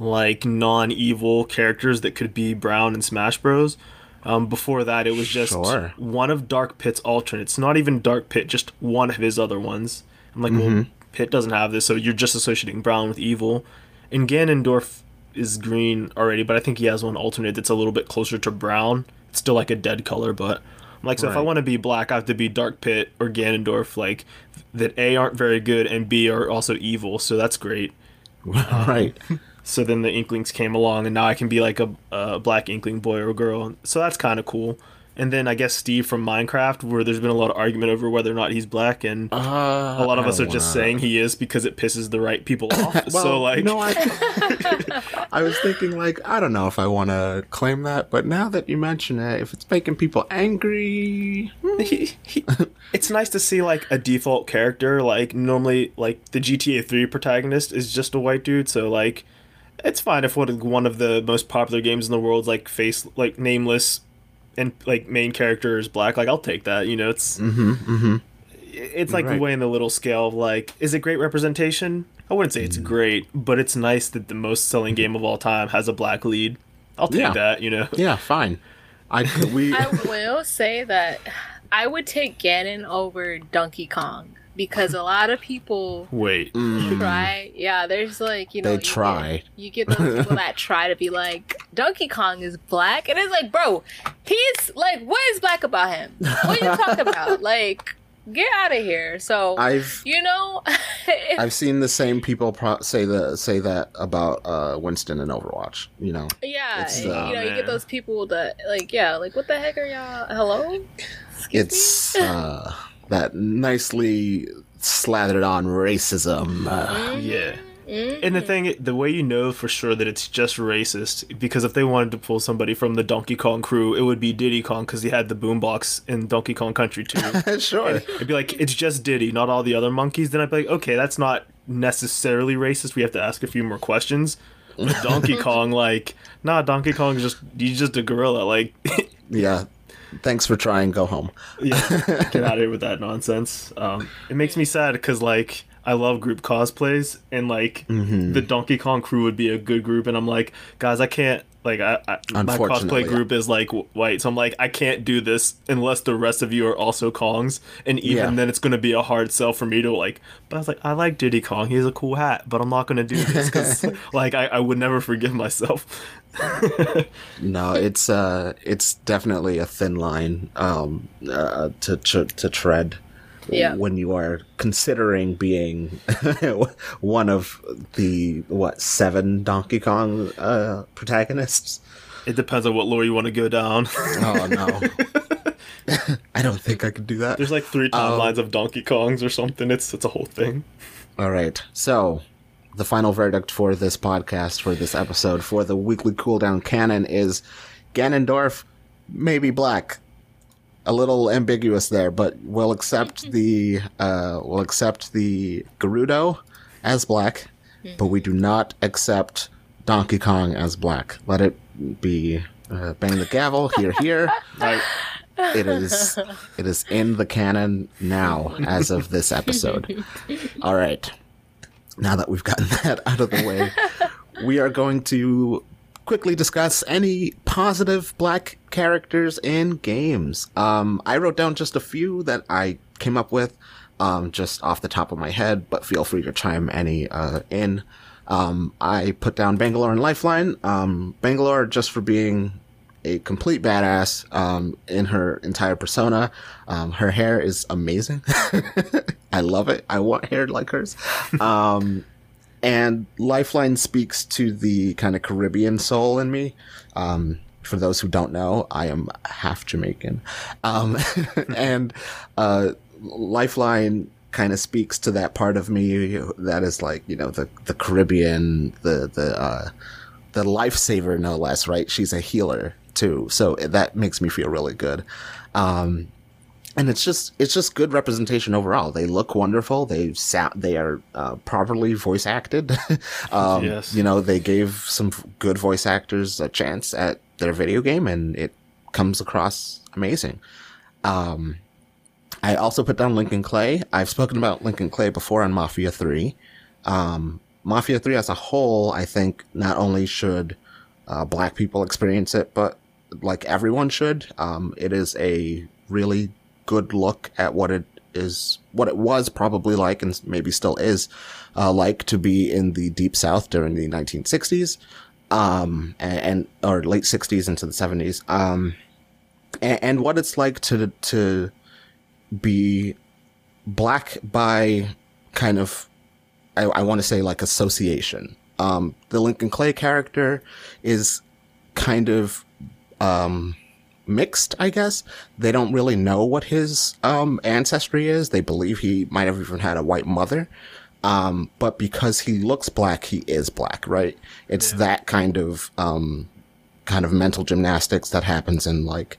like non-evil characters that could be Brown in Smash Bros. Um, before that, it was just Sure. one of Dark Pit's alternates. Not even Dark Pit, just one of his other ones. I'm like, well, Pit doesn't have this, so you're just associating Brown with evil. And Ganondorf is green already, but I think he has one alternate that's a little bit closer to brown. It's still like a dead color, but I'm like, so if I want to be black, I have to be Dark Pit or Ganondorf, like that A aren't very good and B are also evil, so that's great. [LAUGHS] right. So then the Inklings came along, and now I can be like a, a black Inkling boy or girl. So that's kind of cool. And then I guess Steve from Minecraft, where there's been a lot of argument over whether or not he's black, and Uh, a lot of us are don't just saying he is because it pisses the right people off. [LAUGHS] Well, so like, know, I, [LAUGHS] [LAUGHS] I was thinking like I don't know if I want to claim that, but now that you mention it, if it's making people angry, hmm, he, he, it's nice to see like a default character. Like normally, like the GTA 3 protagonist is just a white dude, so like it's fine if one one of the most popular games in the world like face like nameless and like main character is black. Like I'll take that. You know, it's mm-hmm, mm-hmm. it's like Right. weighing the little scale of like, is it great representation? I wouldn't say it's Mm. great, but it's nice that the most selling game of all time has a black lead. I'll take Yeah. that. You know. yeah, fine. I [LAUGHS] we I will say that I would take Ganon over Donkey Kong because a lot of people Wait. try. Yeah, there's like you know They you get- try. You get, those people that [LAUGHS] try to be like Donkey Kong is black, and it's like, bro, he's like, what is black about him? What are you talking about? [LAUGHS] Like, get out of here. So I've you know, [LAUGHS] I've seen the same people pro- say the say that about uh, Winston and Overwatch. You know, yeah, It's, you uh, know, you get those people that like, yeah, like, what the heck are y'all? Hello. Excuse it's me? uh, that nicely slathered on racism. Uh, Yeah. Mhm. And the thing, the way you know for sure that it's just racist, because if they wanted to pull somebody from the Donkey Kong crew, it would be Diddy Kong because he had the boombox in Donkey Kong Country too. [LAUGHS] sure. It'd be like it's just Diddy, not all the other monkeys. Then I'd be like, okay, that's not necessarily racist. We have to ask a few more questions. But Donkey [LAUGHS] Kong, like, nah, Donkey Kong's just he's just a gorilla. Like, [LAUGHS] Yeah. Thanks for trying. Go home. yeah, [LAUGHS] get out of here with that nonsense. Um, it makes me sad because like I love group cosplays and like Mm-hmm. the Donkey Kong crew would be a good group, and I'm like, guys, I can't. Like I, I my cosplay group is like white, so I'm like, I can't do this unless the rest of you are also Kongs, and even Yeah. then, it's gonna be a hard sell for me to like. But I was like, I like Diddy Kong, he has a cool hat, but I'm not gonna do this because [LAUGHS] like I, I would never forgive myself. [LAUGHS] No, it's uh, it's definitely a thin line um, uh, to, to to tread. Yeah. When you are considering being [LAUGHS] one of the what seven Donkey Kong uh, protagonists. It depends on what lore you want to go down. [LAUGHS] Oh no. [LAUGHS] I don't think I could do that. There's like three timelines of Donkey Kongs or something. It's it's a whole thing. All right. So, the final verdict for this podcast, for this episode, for the weekly cooldown canon is Ganondorf, maybe black. A little ambiguous there, but we'll accept the uh, we'll accept the Gerudo as black, but we do not accept Donkey Kong as black. Let it be. Uh, bang the gavel here, here. Like, [LAUGHS] It is it is in the canon now as of this episode. [LAUGHS] All right. Now that we've gotten [LAUGHS] that out of the way, we are going to quickly discuss any positive black characters in games. Um, I wrote down just a few that I came up with um, just off the top of my head, but feel free to chime any uh, in. Um, I put down Bangalore and Lifeline. Um, Bangalore just for being a complete badass um, in her entire persona. Um, her hair is amazing. [LAUGHS] I love it. I want hair like hers. Um, and Lifeline speaks to the kind of Caribbean soul in me. Um, for those who don't know, I am half Jamaican. Um, [LAUGHS] and uh, Lifeline kind of speaks to that part of me that is like, you know, the, the Caribbean, the, the, uh, the lifesaver, no less, right? She's a healer too. So that makes me feel really good. Um, and it's just it's just good representation overall. They look wonderful. They sound they are uh, properly voice acted. [LAUGHS] um, yes. You know they gave some good voice actors a chance at their video game, and it comes across amazing. Um, I also put down Lincoln Clay. I've spoken about Lincoln Clay before on Mafia Three. Um, Mafia Three as a whole, I think not only should uh, black people experience it, but like everyone should. Um, it is a really good look at what it is, what it was probably like, and maybe still is uh, like to be in the deep South during the 1960s, um, and, and or late 60s into the 70s, um, and, and what it's like to to be black by kind of I, I want to say like association. Um, the Lincoln Clay character is kind of um, mixed, I guess. They don't really know what his um, ancestry is. They believe he might have even had a white mother. Um, but because he looks black, he is black, right? It's yeah. that kind of um, kind of mental gymnastics that happens in like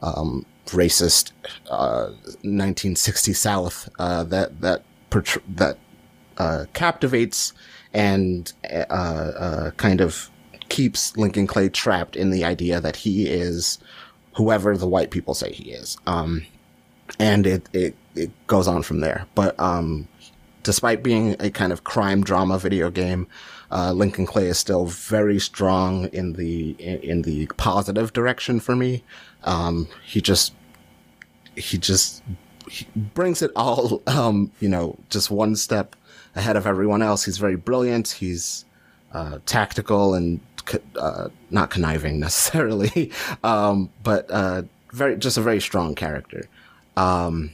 um, racist uh, 1960 South uh, that that that uh, captivates and uh, uh, kind of keeps Lincoln Clay trapped in the idea that he is whoever the white people say he is. Um, and it, it, it goes on from there. But, um, despite being a kind of crime drama video game, uh, Lincoln Clay is still very strong in the, in the positive direction for me. Um, he just, he just he brings it all, [LAUGHS] um, you know, just one step ahead of everyone else. He's very brilliant. He's, uh, tactical and uh, not conniving [LAUGHS] necessarily, um, but uh, very just a very strong character. Um,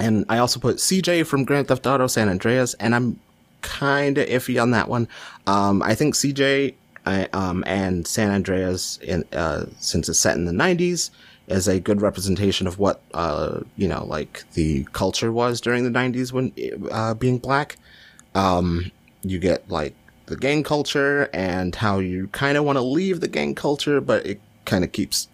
and I also put CJ from Grand Theft Auto San Andreas, and I'm kind of iffy on that one. Um, I think CJ I, um, and San Andreas, in, uh, since it's set in the 90s, is a good representation of what uh, you know, like the culture was during the 90s when uh, being black. Um, you get like the gang culture and how you kind of want to leave the gang culture, but it kind of keeps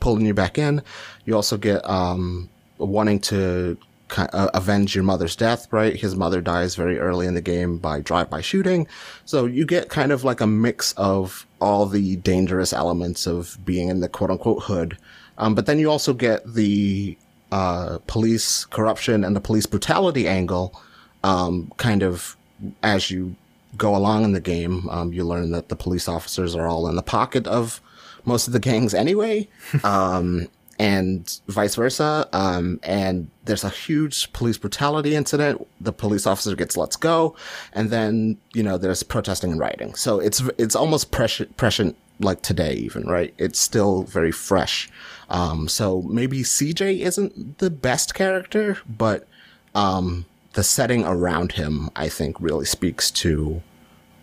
pulling you back in. You also get um, wanting to uh, avenge your mother's death, right? His mother dies very early in the game by drive-by shooting. So you get kind of like a mix of all the dangerous elements of being in the quote unquote hood. Um, but then you also get the uh, police corruption and the police brutality angle um, kind of as you go along in the game, um, you learn that the police officers are all in the pocket of most of the gangs anyway, [LAUGHS] um, and vice versa. Um, and there's a huge police brutality incident. The police officer gets let's go, and then you know there's protesting and rioting. So it's it's almost prescient, prescient like today even right. It's still very fresh. Um, so maybe CJ isn't the best character, but um, the setting around him, I think, really speaks to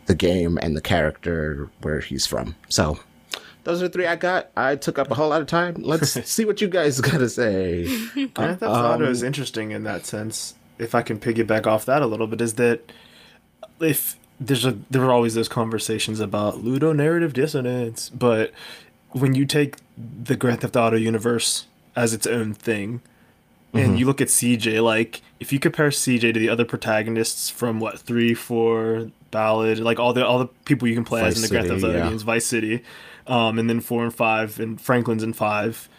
the game and the character where he's from. So those are three I got. I took up a whole lot of time. Let's [LAUGHS] see what you guys got to say. Grand Theft Auto um, is interesting in that sense. If I can piggyback off that a little bit, is that if there's a there are always those conversations about ludonarrative dissonance, but when you take the Grand Theft Auto universe as its own thing, and mm-hmm. you look at CJ, like if you compare CJ to the other protagonists from what three, four, Ballad, like all the all the people you can play Vice as in the Grand Theft Auto games, Vice City, um, and then four and five, and Franklin's in five,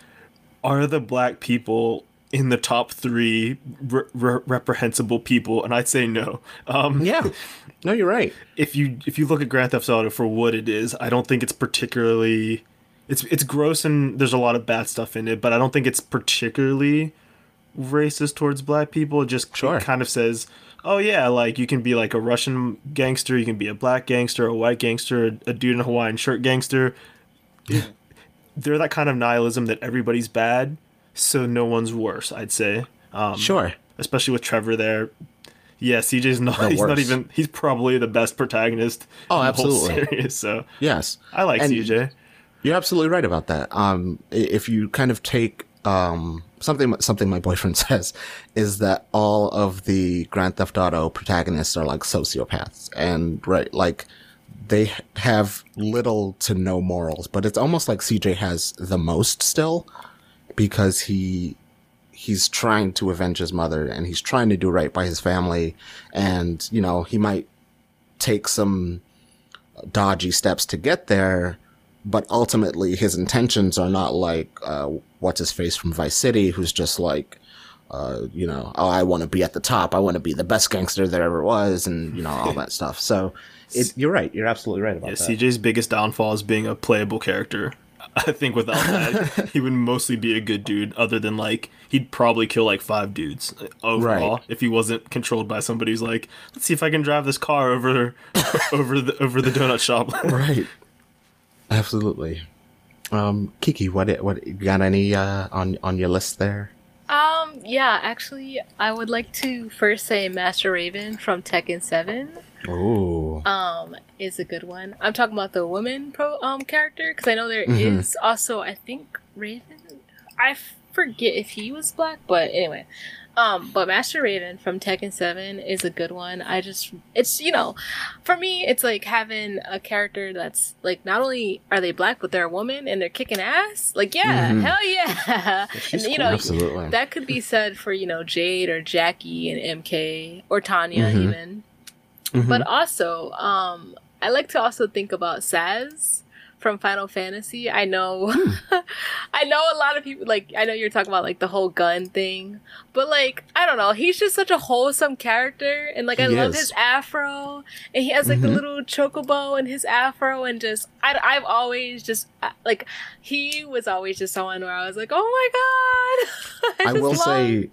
are the black people in the top three re- re- reprehensible people? And I'd say no. Um, yeah, no, you're right. If you if you look at Grand Theft Auto for what it is, I don't think it's particularly. It's it's gross and there's a lot of bad stuff in it, but I don't think it's particularly racist towards black people. It just sure. kind of says, oh yeah, like you can be like a Russian gangster, you can be a black gangster, a white gangster, a, a dude in a Hawaiian shirt gangster. they're that kind of nihilism that everybody's bad, so no one's worse. I'd say. Um, Sure. especially with Trevor there. Yeah, CJ's not. He's not even. He's probably the best protagonist. Oh, in the whole absolutely. series, so Yes. I like And- CJ. You're absolutely right about that. Um, if you kind of take um, something something my boyfriend [LAUGHS] says is that all of the Grand Theft Auto protagonists are like sociopaths, and right, like they have little to no morals. But it's almost like CJ has the most still because he he's trying to avenge his mother and he's trying to do right by his family, and you know he might take some dodgy steps to get there but ultimately his intentions are not like uh, what's his face from Vice City, who's just like, uh, you know, oh, I want to be at the top, I want to be the best gangster there ever was, and you know all that stuff. So, it, you're right, you're absolutely right about Yeah, that. CJ's biggest downfall is being a playable character. [LAUGHS] I think without that, [LAUGHS] he would mostly be a good dude. Other than like, he'd probably kill like five dudes overall Right. if he wasn't controlled by somebody who's like, let's see if I can drive this car over [LAUGHS] over the over the donut shop. right, absolutely. Um, Keekee, what what you got any uh, on on your list there? Um, yeah, actually, I would like to first say Master Raven from Tekken 7 Ooh, um is a good one. I'm talking about the woman pro um character because I know there is Mhm. also I think Raven. I forget if he was black, but anyway. Um, but Master Raven from Tekken 7 is a good one. I just, it's, you know, for me, it's like having a character that's like, not only are they black, but they're a woman and they're kicking ass. Like, yeah, Mhm. hell yeah. [LAUGHS] and, you know, absolutely. that could be said for, you know, Jade or Jacqui and MK or Tanya Mhm. even. Mhm. But also, um, I like to also think about Sazh from Final Fantasy. I know, [LAUGHS] I know a lot of people like. I know you're talking about like the whole gun thing, but like I don't know. He's just such a wholesome character, and like I He love is. his afro, and he has like the Mhm. little chocobo in his afro, and just I, I've always just uh, like he was always just someone where I was like, oh my god. [LAUGHS] I just will say,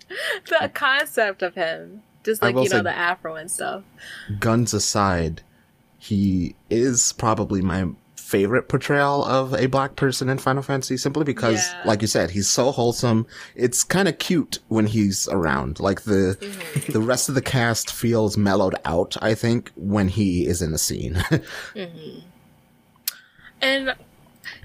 the concept of him. Just like you know the afro and stuff. guns aside, he is probably my favorite portrayal of a black person in Final Fantasy simply because, Yeah. like you said, he's so wholesome. It's kind of cute when he's around. Like the, Mm-hmm. the rest of the cast feels mellowed out, I think, when he is in the scene. [LAUGHS] hmm And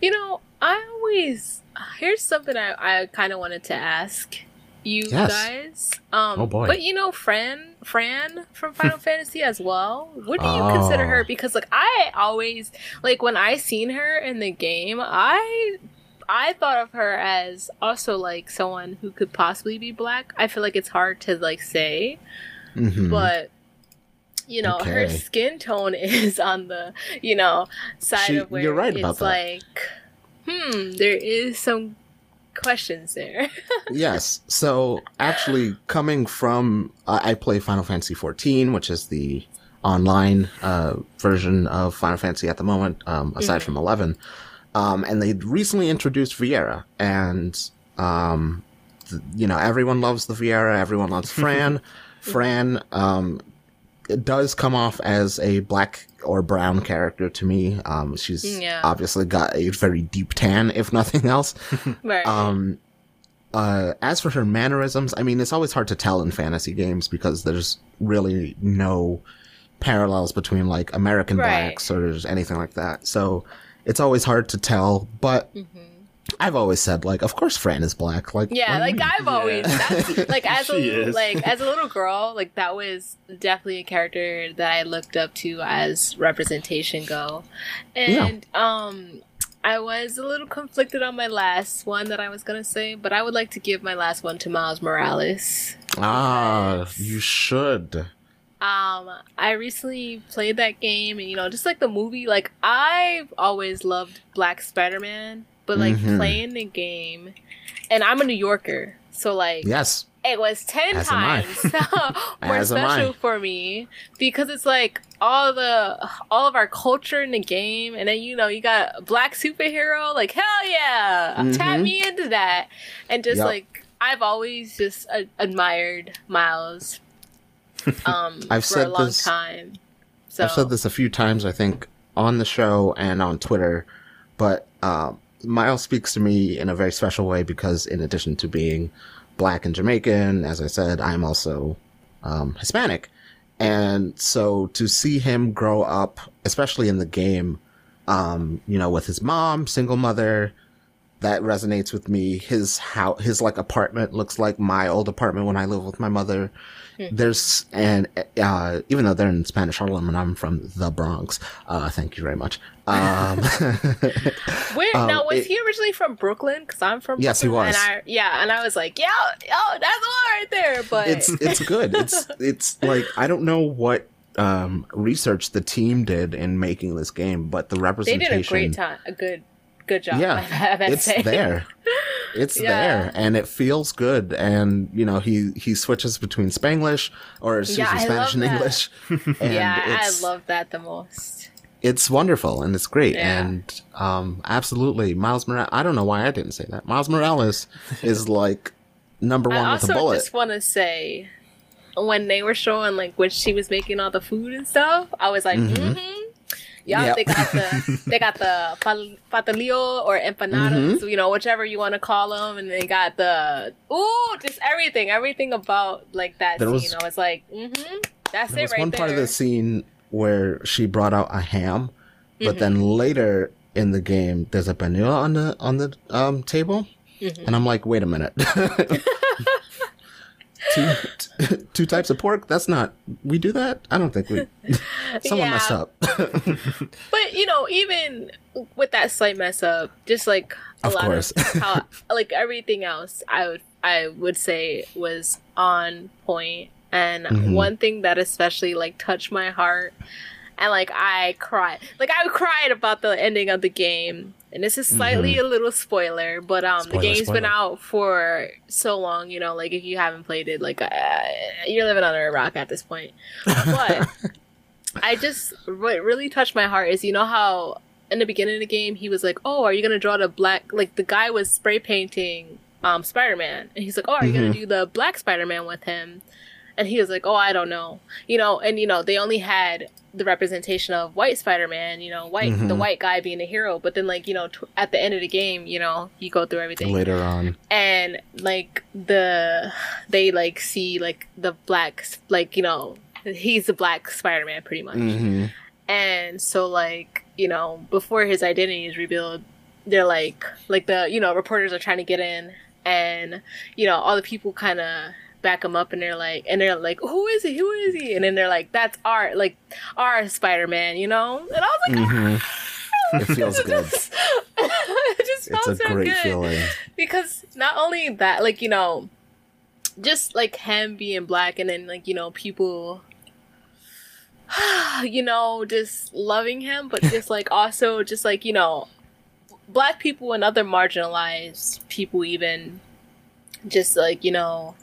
you know, I always here's something I, I kind of wanted to ask you Yes. guys. Um, Oh, boy. But you know, Fran, Fran from Final [LAUGHS] Fantasy as well. What do you consider Oh. her? Because like I always like when I seen her in the game, I. I thought of her as also like someone who could possibly be black. I feel like it's hard to like say, Mhm. but you know her skin tone [LAUGHS] is on the you know side She- of where you're right it's about that. like hmm there is some questions there [LAUGHS] yes. So actually, coming from I I play Final Fantasy XIV, which is the online uh, version of Final Fantasy at the moment, um, aside Mhm. from 11. Um, and they recently introduced Viera, and um, th- you know everyone loves the Viera, everyone loves [LAUGHS] Fran. Fran um, does come off as a black or brown character to me. Um, she's Yeah. obviously got a very deep tan, if nothing else. [LAUGHS] right Um, uh, as for her mannerisms, I mean, it's always hard to tell in fantasy games because there's really no parallels between like American Right. blacks or anything like that. So it's always hard to tell. But Mhm. I've always said like, of course, Fran is black. Like, yeah what do you like mean? i've always that's, like [LAUGHS] as a is. like as a little girl like that was definitely a character that i looked up to as representation go and um I was a little conflicted on my last one that I was gonna say, but I would like to give my last one to Miles Morales. ah, you should. Um, I recently played that game, and you know, just like the movie, like I've always loved Black Spider Man, but like Mhm. playing the game, and I'm a New Yorker, so like Yes. it was ten As times [LAUGHS] [LAUGHS] more As am I. special for me because it's like all the all of our culture in the game, and then you know you got a black superhero, like hell yeah, tap Mhm. me into that, and just Yep. like I've always just uh, admired Miles. [LAUGHS] Um, I've for said a long this- time. So I've said this a few times, I think, on the show and on Twitter, but um, Miles speaks to me in a very special way because in addition to being black and Jamaican, as I said, I'm also um, Hispanic. And so to see him grow up, especially in the game, um, you know, with his mom, single mother, that resonates with me. His how his like apartment looks like my old apartment when I lived with my mother. There's and uh, even though they're in Spanish Harlem and I'm from the Bronx, uh, thank you very much. Um, [LAUGHS] Where [LAUGHS] Um, now was it- he originally from Brooklyn? Because I'm from Yes, he was. And I, yeah, and I was like, yeah, yo, that's the one right there. But it's it's good. It's [LAUGHS] it's like I don't know what um, research the team did in making this game, but the representation they did a great time, a good, good job. Yeah, [LAUGHS] I it's say. there. It's Yeah. there, and it feels good. And you know, he he switches between Spanglish or Yeah, I Spanish and that. English. [LAUGHS] [LAUGHS] and yeah, I love that the most. it's wonderful and it's great. Yeah. And um, absolutely, Miles Morales. I don't know why I didn't say that. Miles Morales is like number one I with a bullet. just want to say, when they were showing like when she was making all the food and stuff, I was like, Mhm. mm-hmm. Yeah, Yep. they got the [LAUGHS] they got the pastelillo or empanadas, Mm-hmm. you know, whichever you want to call them, and they got the ooh, just everything, everything about like that There scene. was- I was like, mm-hmm, that's There it was right one there. part of the scene where she brought out a ham, but Mm-hmm. then later in the game, there's a pernil on the on the um, table, Mm-hmm. and I'm like, wait a minute. [LAUGHS] [LAUGHS] two, t- [LAUGHS] two types of pork? That's not. We do that? I don't think we. [LAUGHS] Someone Yeah. messed up. [LAUGHS] But you know, even with that slight mess up, just like a Of lot course. of how like everything else, I would I would say was on point. And Mhm. one thing that especially like touched my heart, and like I cried, like I cried about the ending of the game. And this is slightly a little spoiler, but um, Mm-hmm. Spoiler, the game's been out for so long. You know, like if you haven't played it, like uh, you're living under a rock at this point. But [LAUGHS] I just what really touched my heart is you know how in the beginning of the game he was like, "Oh, are you gonna draw the black?" Like the guy was spray painting um Spider Man, and he's like, "Oh, are you gonna do the black Spider Man with him?" And he was like, "Oh, I don't know," you know. And you know they only had the representation of white Spider Man, you know, white the Mhm. white guy being a hero. But then like you know t- at the end of the game, you know, you go through everything later on. and like the they like see like the black like you know he's the black spider-man pretty much hmm and so like you know before his identity is revealed they're like like the you know reporters are trying to get in and you know all the people kind of back him up and they're like and they're like who is he? Who is he? And then they're like that's our like our spider-man you know? And i was like hmm It feels it [LAUGHS] good. just, it just It's felt a so great good. feeling. because not only that like you know just like him being black and then like you know people [SIGHS] you know just loving him but [LAUGHS] just like also just like you know black people and other marginalized people even just like you know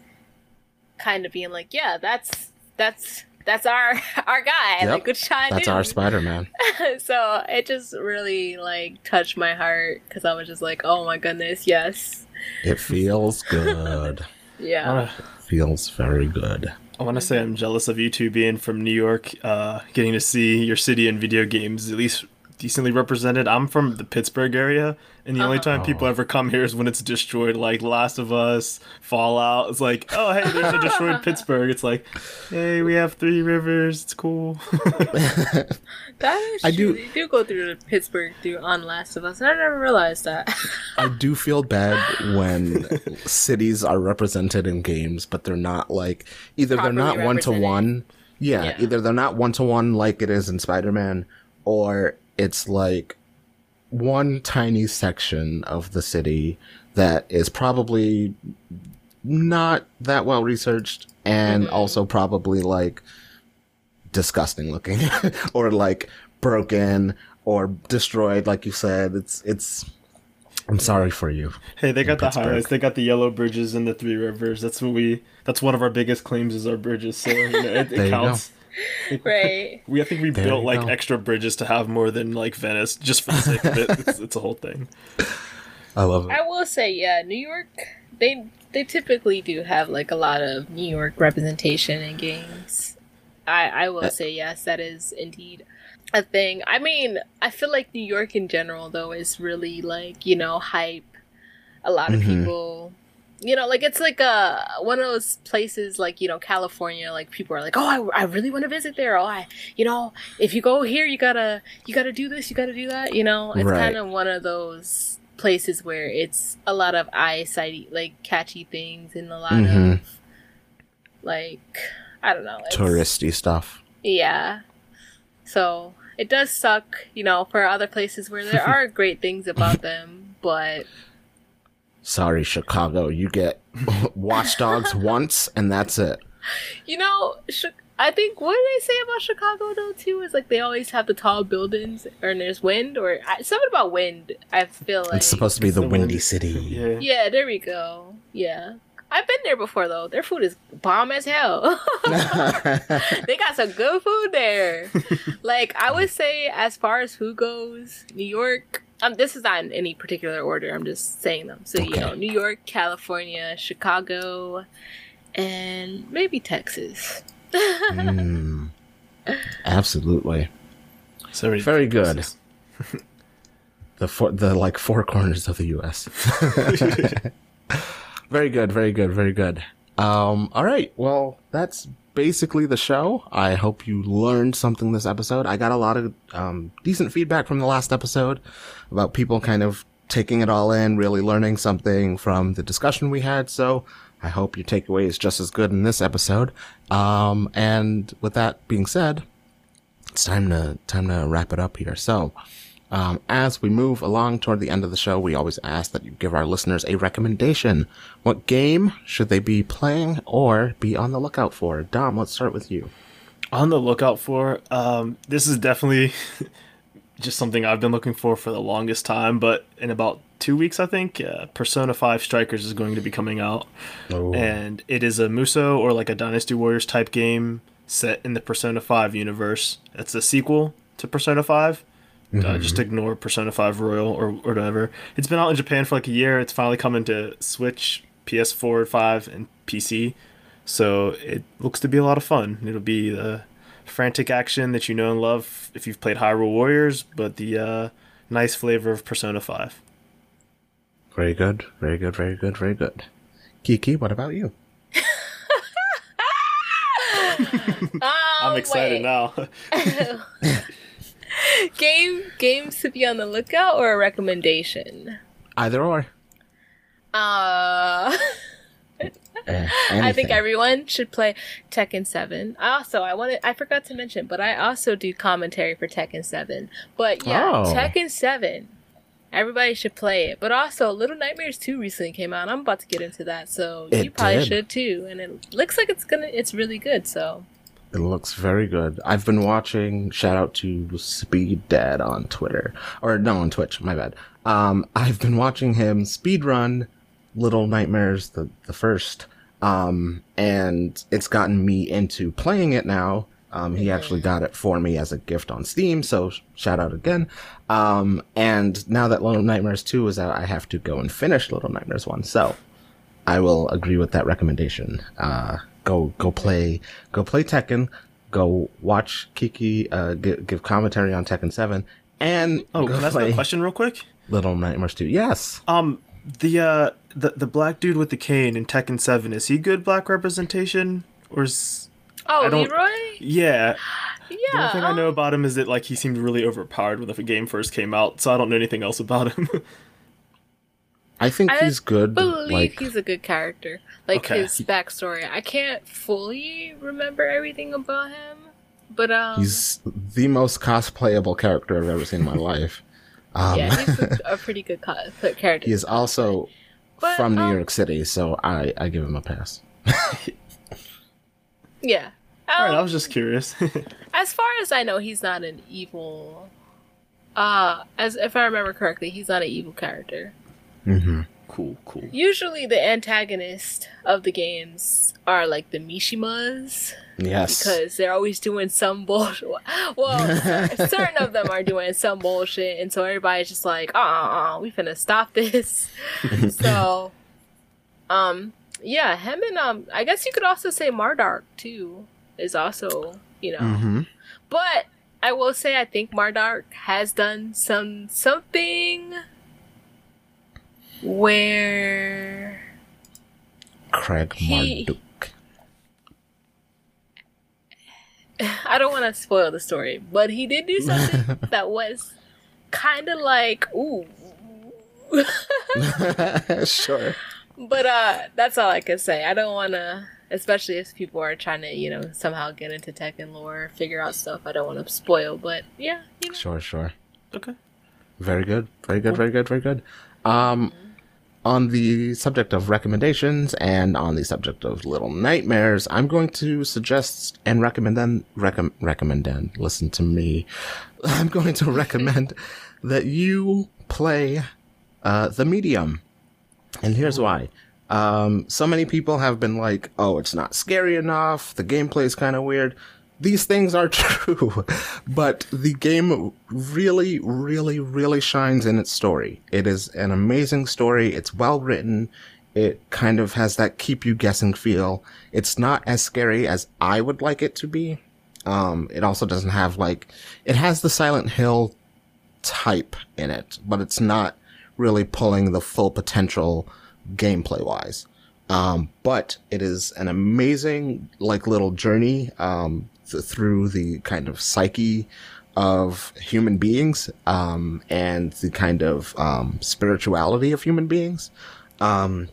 kind of being like yeah that's that's that's our [LAUGHS] our guy Yep. like good shot That's dude. our Spider Man. [LAUGHS] so it just really like touched my heart because I was just like, oh my goodness, yes, It feels good. [LAUGHS] Yeah, wanna, feels very good. I wanna say I'm jealous of you two being from New York, uh, getting to see your city in video games at least decently represented. I'm from the Pittsburgh area, and the only Uh-huh. time people Oh. ever come here is when it's destroyed, like Last of Us, Fallout. It's like, oh hey, there's a destroyed [LAUGHS] Pittsburgh. It's like, hey, we have three rivers. It's cool. [LAUGHS] that is I true. do- They do go through the Pittsburgh through on Last of Us. and I never realized that. [LAUGHS] I do feel bad when cities are represented in games, but they're not like either they're not one to one. Yeah, Yeah. either they're not one to one like it is in Spider Man, or it's like one tiny section of the city that is probably not that well researched and Mm-hmm. also probably like disgusting looking [LAUGHS] or like broken or destroyed like you said it's it's i'm sorry for you Hey, they got the Pittsburgh. highlights. They got the yellow bridges and the three rivers. That's what we. That's one of our biggest claims is our bridges. So you know, it, it [LAUGHS] counts. Right. We I think we There built like go. extra bridges to have more than like Venice just for the sake of it. [LAUGHS] It's, it's a whole thing. i love it I will say, yeah, New York. They they typically do have like a lot of New York representation in games. I I will say yes, that is indeed. a thing. I mean, I feel like New York in general though is really like, you know, hype. A lot of Mhm. people you know, like it's like a one of those places like, you know, California, like people are like, "Oh, I, I really want to visit there." Oh, I, you know, if you go here, you got to you got to do this, you got to do that, you know. It's Right. kind of one of those places where it's a lot of eyesight like catchy things and a lot Mhm. of like I don't know, Touristy stuff. yeah. So it does suck, you know, for other places where there [LAUGHS] are great things about them, but Sorry, Chicago. You get [LAUGHS] Watch Dogs [LAUGHS] once, and that's it. you know, I think what do they say about Chicago though too is like they always have the tall buildings, or there's wind, or I, something about wind. I feel like It's supposed to be the The windy wind- city. Yeah. Yeah, there we go. Yeah. I've been there before though. Their food is bomb as hell. [LAUGHS] they got some good food there. like I would say, as far as who goes, New York. Um, this is not in any particular order. I'm just saying them. So you know, New York, California, Chicago, and maybe Texas. Mm. Absolutely. So many Very good. [LAUGHS] The four, the like four corners of the U.S. [LAUGHS] [LAUGHS] very good, very good, very good. Um, all right. Well, that's basically the show. I hope you learned something this episode. I got a lot of um, decent feedback from the last episode about people kind of taking it all in, really learning something from the discussion we had. So I hope your takeaway is just as good in this episode. Um, and with that being said, it's time to time to wrap it up here. So, um, as we move along toward the end of the show, we always ask that you give our listeners a recommendation. What game should they be playing or be on the lookout for? Dom, let's start with you. on the lookout for. Um, this is definitely [LAUGHS] just something I've been looking for for the longest time. But in about two weeks, I think uh, Persona Five Strikers is going to be coming out, and it is a Musou or like a Dynasty Warriors type game set in the Persona Five universe. It's a sequel to Persona 5 Uh, just ignore Persona 5 Royal or, or whatever. It's been out in Japan for like a year. It's finally coming to Switch, PS4, 5, and PC. So it looks to be a lot of fun. It'll be the frantic action that you know and love if you've played Hyrule Warriors, but the uh, nice flavor of Persona 5. Very good, very good, very good, very good. Keekee, what about you? [LAUGHS] [LAUGHS] I'm excited now. now. [LAUGHS] [LAUGHS] Game games to be on the lookout or a recommendation? Either or. Uh [LAUGHS] Eh, I think everyone should play Tekken 7. I also I wanted I forgot to mention, but I also do commentary for Tekken 7. But yeah, Oh. Tekken 7. Everybody should play it. But also Little Nightmares 2 recently came out. I'm about to get into that, so It you probably did. should too. And it looks like it's gonna it's really good, so It looks very good. I've been watching. Shout out to Speed Dad on Twitter, or no, on Twitch. My bad. Um, I've been watching him speedrun Little Nightmares, the the first, um, and it's gotten me into playing it now. Um, he actually got it for me as a gift on Steam, so shout out again. Um, and now that Little Nightmares 2 is out, I have to go and finish Little Nightmares 1. So, I will agree with that recommendation. Uh, go go play go play Tekken. Go watch Keekee uh, give, give commentary on Tekken Seven, and Oh, go can I ask a question real quick? Little Nightmares Two. Yes, Um, the uh, the the black dude with the cane in Tekken Seven is he good black representation or is Oh, I don't- Leroy? yeah? The only thing I know um, about him is that like he seemed really overpowered when the game first came out, so I don't know anything else about him. [LAUGHS] I think I he's good. believe Like he's a good character. Like Okay. his backstory. I can't fully remember everything about him. But um he's the most cosplayable character I've ever seen in my [LAUGHS] life. Um, yeah, he's a, [LAUGHS] a pretty good co- character. he is also But, from New um, York City, so I I give him a pass. [LAUGHS] Yeah. All right, Um, I was just curious. as far as I know, he's not an evil. Uh, as if I remember correctly, he's not an evil character. hmm cool, cool. Usually, the antagonist of the games are like the Mishimas Yes, because they're always doing some bullshit. [LAUGHS] Well, [LAUGHS] certain of them are doing some bullshit, and so everybody's just like, "Uh, uh, uh we finna stop this." [LAUGHS] so, um, yeah, him and um, I guess you could also say Marduk too is also, you know, hmm but I will say I think Marduk has done some something where Craig He- Marduk. I don't want to spoil the story, but he did do something [LAUGHS] that was kind of like ooh. [LAUGHS] sure. But uh that's all I can say. I don't want to especially if people are trying to, you know, somehow get into Tekken lore, figure out stuff. I don't want to spoil, but yeah, you know. Sure, sure. Okay. Very good. Very good. Very good. Very good. Um, on the subject of recommendations and on the subject of Little Nightmares, I'm going to suggest and recommend then recom- recommend and listen to me. [LAUGHS] I'm going to recommend that you play uh, the medium, and here's why. Um, so many people have been like, "Oh, it's not scary enough. The gameplay is kind of weird." These things are [LAUGHS] true, but the game really, really, really shines in its story. It is an amazing story. It's well written. It kind of has that keep you guessing feel. It's not as scary as I would like it to be. Um, it also doesn't have like, it has the Silent Hill type in it, but it's not really pulling the full potential gameplay wise. Um, but it is an amazing, like, little journey, um, through the kind of psyche of human beings, um, and the kind of, um, spirituality of human beings. Um,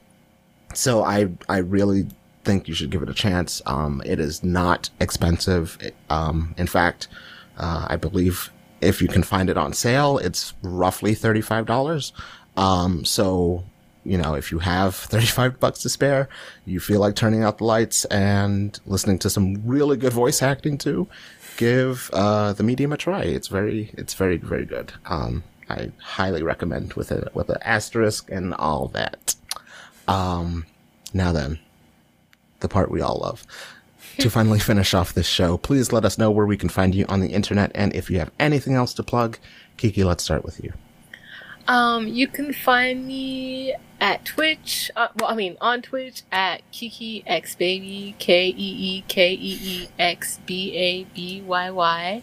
so I, I really think you should give it a chance. Um, it is not expensive. It- um, in fact, uh, I believe if you can find it on sale, it's roughly $35. Um, so, you know, if you have [LAUGHS] 35 bucks to spare, you feel like turning out the lights and listening to some really good voice acting too, give, uh, the medium a try. It's very, it's very, very good. Um, I highly recommend with a, with an asterisk and all that. Um, now then, the part we all love. to [LAUGHS] finally finish off this show, please let us know where we can find you on the internet and if you have anything else to plug. Keekee, let's start with you. Um, you can find me at Twitch. Uh, well, I mean, on Twitch at Keekeexbabyy K E E K E E X B A B Y Y.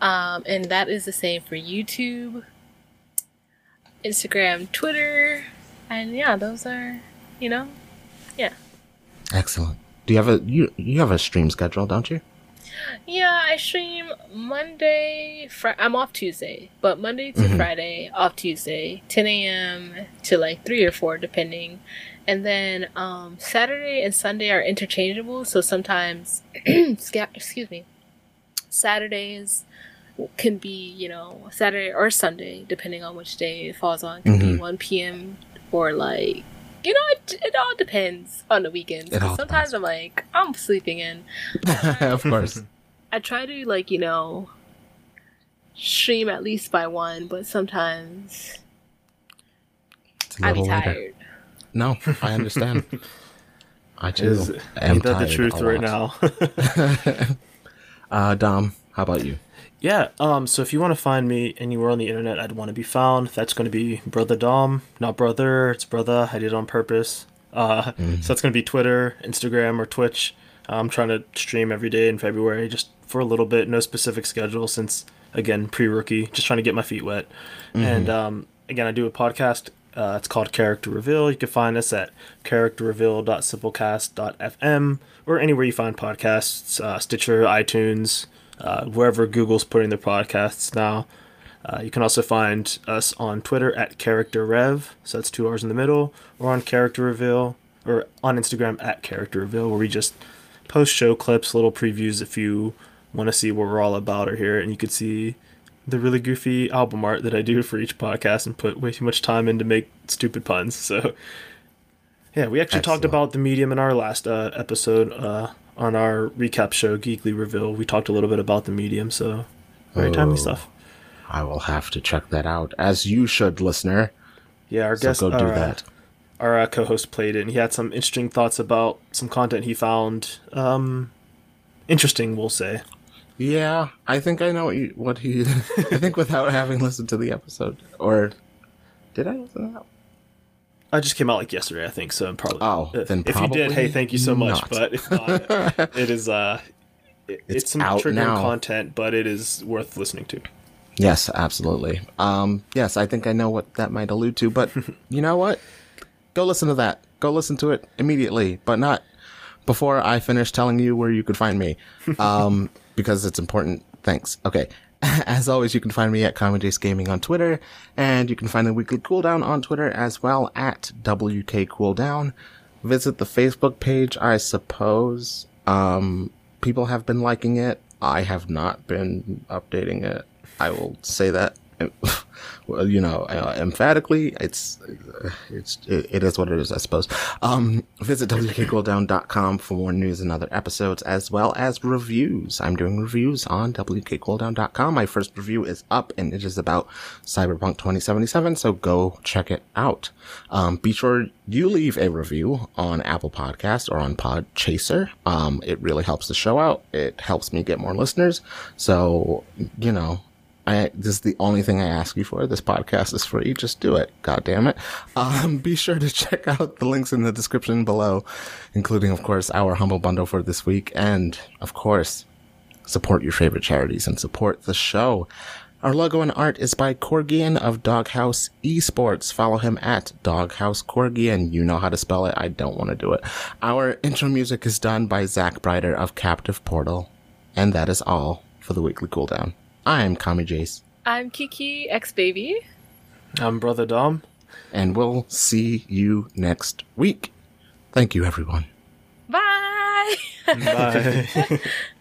Um, and that is the same for YouTube, Instagram, Twitter, and yeah, those are, you know, yeah. Excellent. Do you have a you you have a stream schedule, don't you? Yeah, I stream Monday. Fri- I'm off Tuesday, but Monday to Mhm. Friday, off Tuesday, 10 a.m. to like three or four, depending. And then um, Saturday and Sunday are interchangeable, so sometimes, [CLEARS THROAT] excuse me, Saturdays can be you know Saturday or Sunday, depending on which day it falls on. Can be Mhm. 1 p.m. or like. You know, it, it all depends on the weekends. It all Sometimes depends. I'm like, I'm sleeping in. [LAUGHS] of course. [LAUGHS] I try to like you know stream at least by one, but sometimes It's a I be little later. tired. No, I understand. [LAUGHS] I Is too am ain't that the tired truth a right now? Uh, Dom, how about you? Yeah. Um. So if you want to find me anywhere on the internet, I'd want to be found. That's going to be BrothaDom, not brother. It's brother. I did it on purpose. Uh. So that's going to be Twitter, Instagram, or Twitch. I'm trying to stream every day in February, just for a little bit. No specific schedule, since again pre-rookie, just trying to get my feet wet. And um, again, I do a podcast. Uh, it's called Character Reveal. You can find us at characterreveal.simplecast.fm or anywhere you find podcasts, uh, Stitcher, iTunes, uh, wherever Google's putting their podcasts now. Uh, you can also find us on Twitter at Character Rev, so that's two R's in the middle, or on Character Reveal, or on Instagram at Character Reveal, where we just post show clips, little previews if you want to see what we're all about or here, and you could see the really goofy album art that I do for each podcast and put way too much time in to make stupid puns. [LAUGHS] So, yeah, we actually talked about the medium in our last uh, episode uh, on our recap show, Geekly Reveal. We talked a little bit about the medium, so very timely Oh. stuff. I will have to check that out, as you should, listener. Yeah, our So guest, go do our, uh, that. our uh, co-host played it, and he had some interesting thoughts about some content he found um, interesting. We'll say. Yeah, I think I know what, you, what he. [LAUGHS] I think without having listened to the episode, or did I listen to that? I just came out like yesterday, I think. So probably. Oh, uh, then if you did, hey, thank you so much. not. But if [LAUGHS] not, it is. Uh, it- It's it's, some triggering now. content, but it is worth listening to. Yes, absolutely. Um, yes, I think I know what that might allude to, but [LAUGHS] you know what? Go listen to that. Go listen to it immediately, but not before I finish telling you where you could find me, [LAUGHS] um, because it's important. Thanks. Okay. [LAUGHS] As always, you can find me at Kamijacegaming on Twitter, and you can find the Weekly Cooldown on Twitter as well at WK Cooldown. Visit the Facebook page, I suppose. Um, people have been liking it. I have not been updating it. I will say that. [LAUGHS] You know, uh, emphatically, it's it's it, it is what it is, I suppose. Um, visit wkcooldown.com for more news and other episodes, as well as reviews. I'm doing reviews on wkcooldown.com. My first review is up, and it is about Cyberpunk 2077. So go check it out. Um, be sure you leave a review on Apple Podcast or on Podchaser. Um, it really helps the show out. It helps me get more listeners. So you know, I, this is the only thing I ask you for. This podcast is free. Just do it. God damn it. Um, be sure to [LAUGHS] check out the links in the description below, including, of course, our humble bundle for this week. And, of course, support your favorite charities and support the show. Our logo and art is by Corgian of Doghouse Esports. Follow him at Doghouse Corgian. You know how to spell it. I don't want to do it. Our intro music is done by Zach Brider of Captive Portal. And that is all for the weekly cooldown. I'm Kami Jace, I'm Keekeexbabyy. I'm BrothaDom. and we'll see you next week. Thank you, everyone. Bye. [LAUGHS] Bye. [LAUGHS]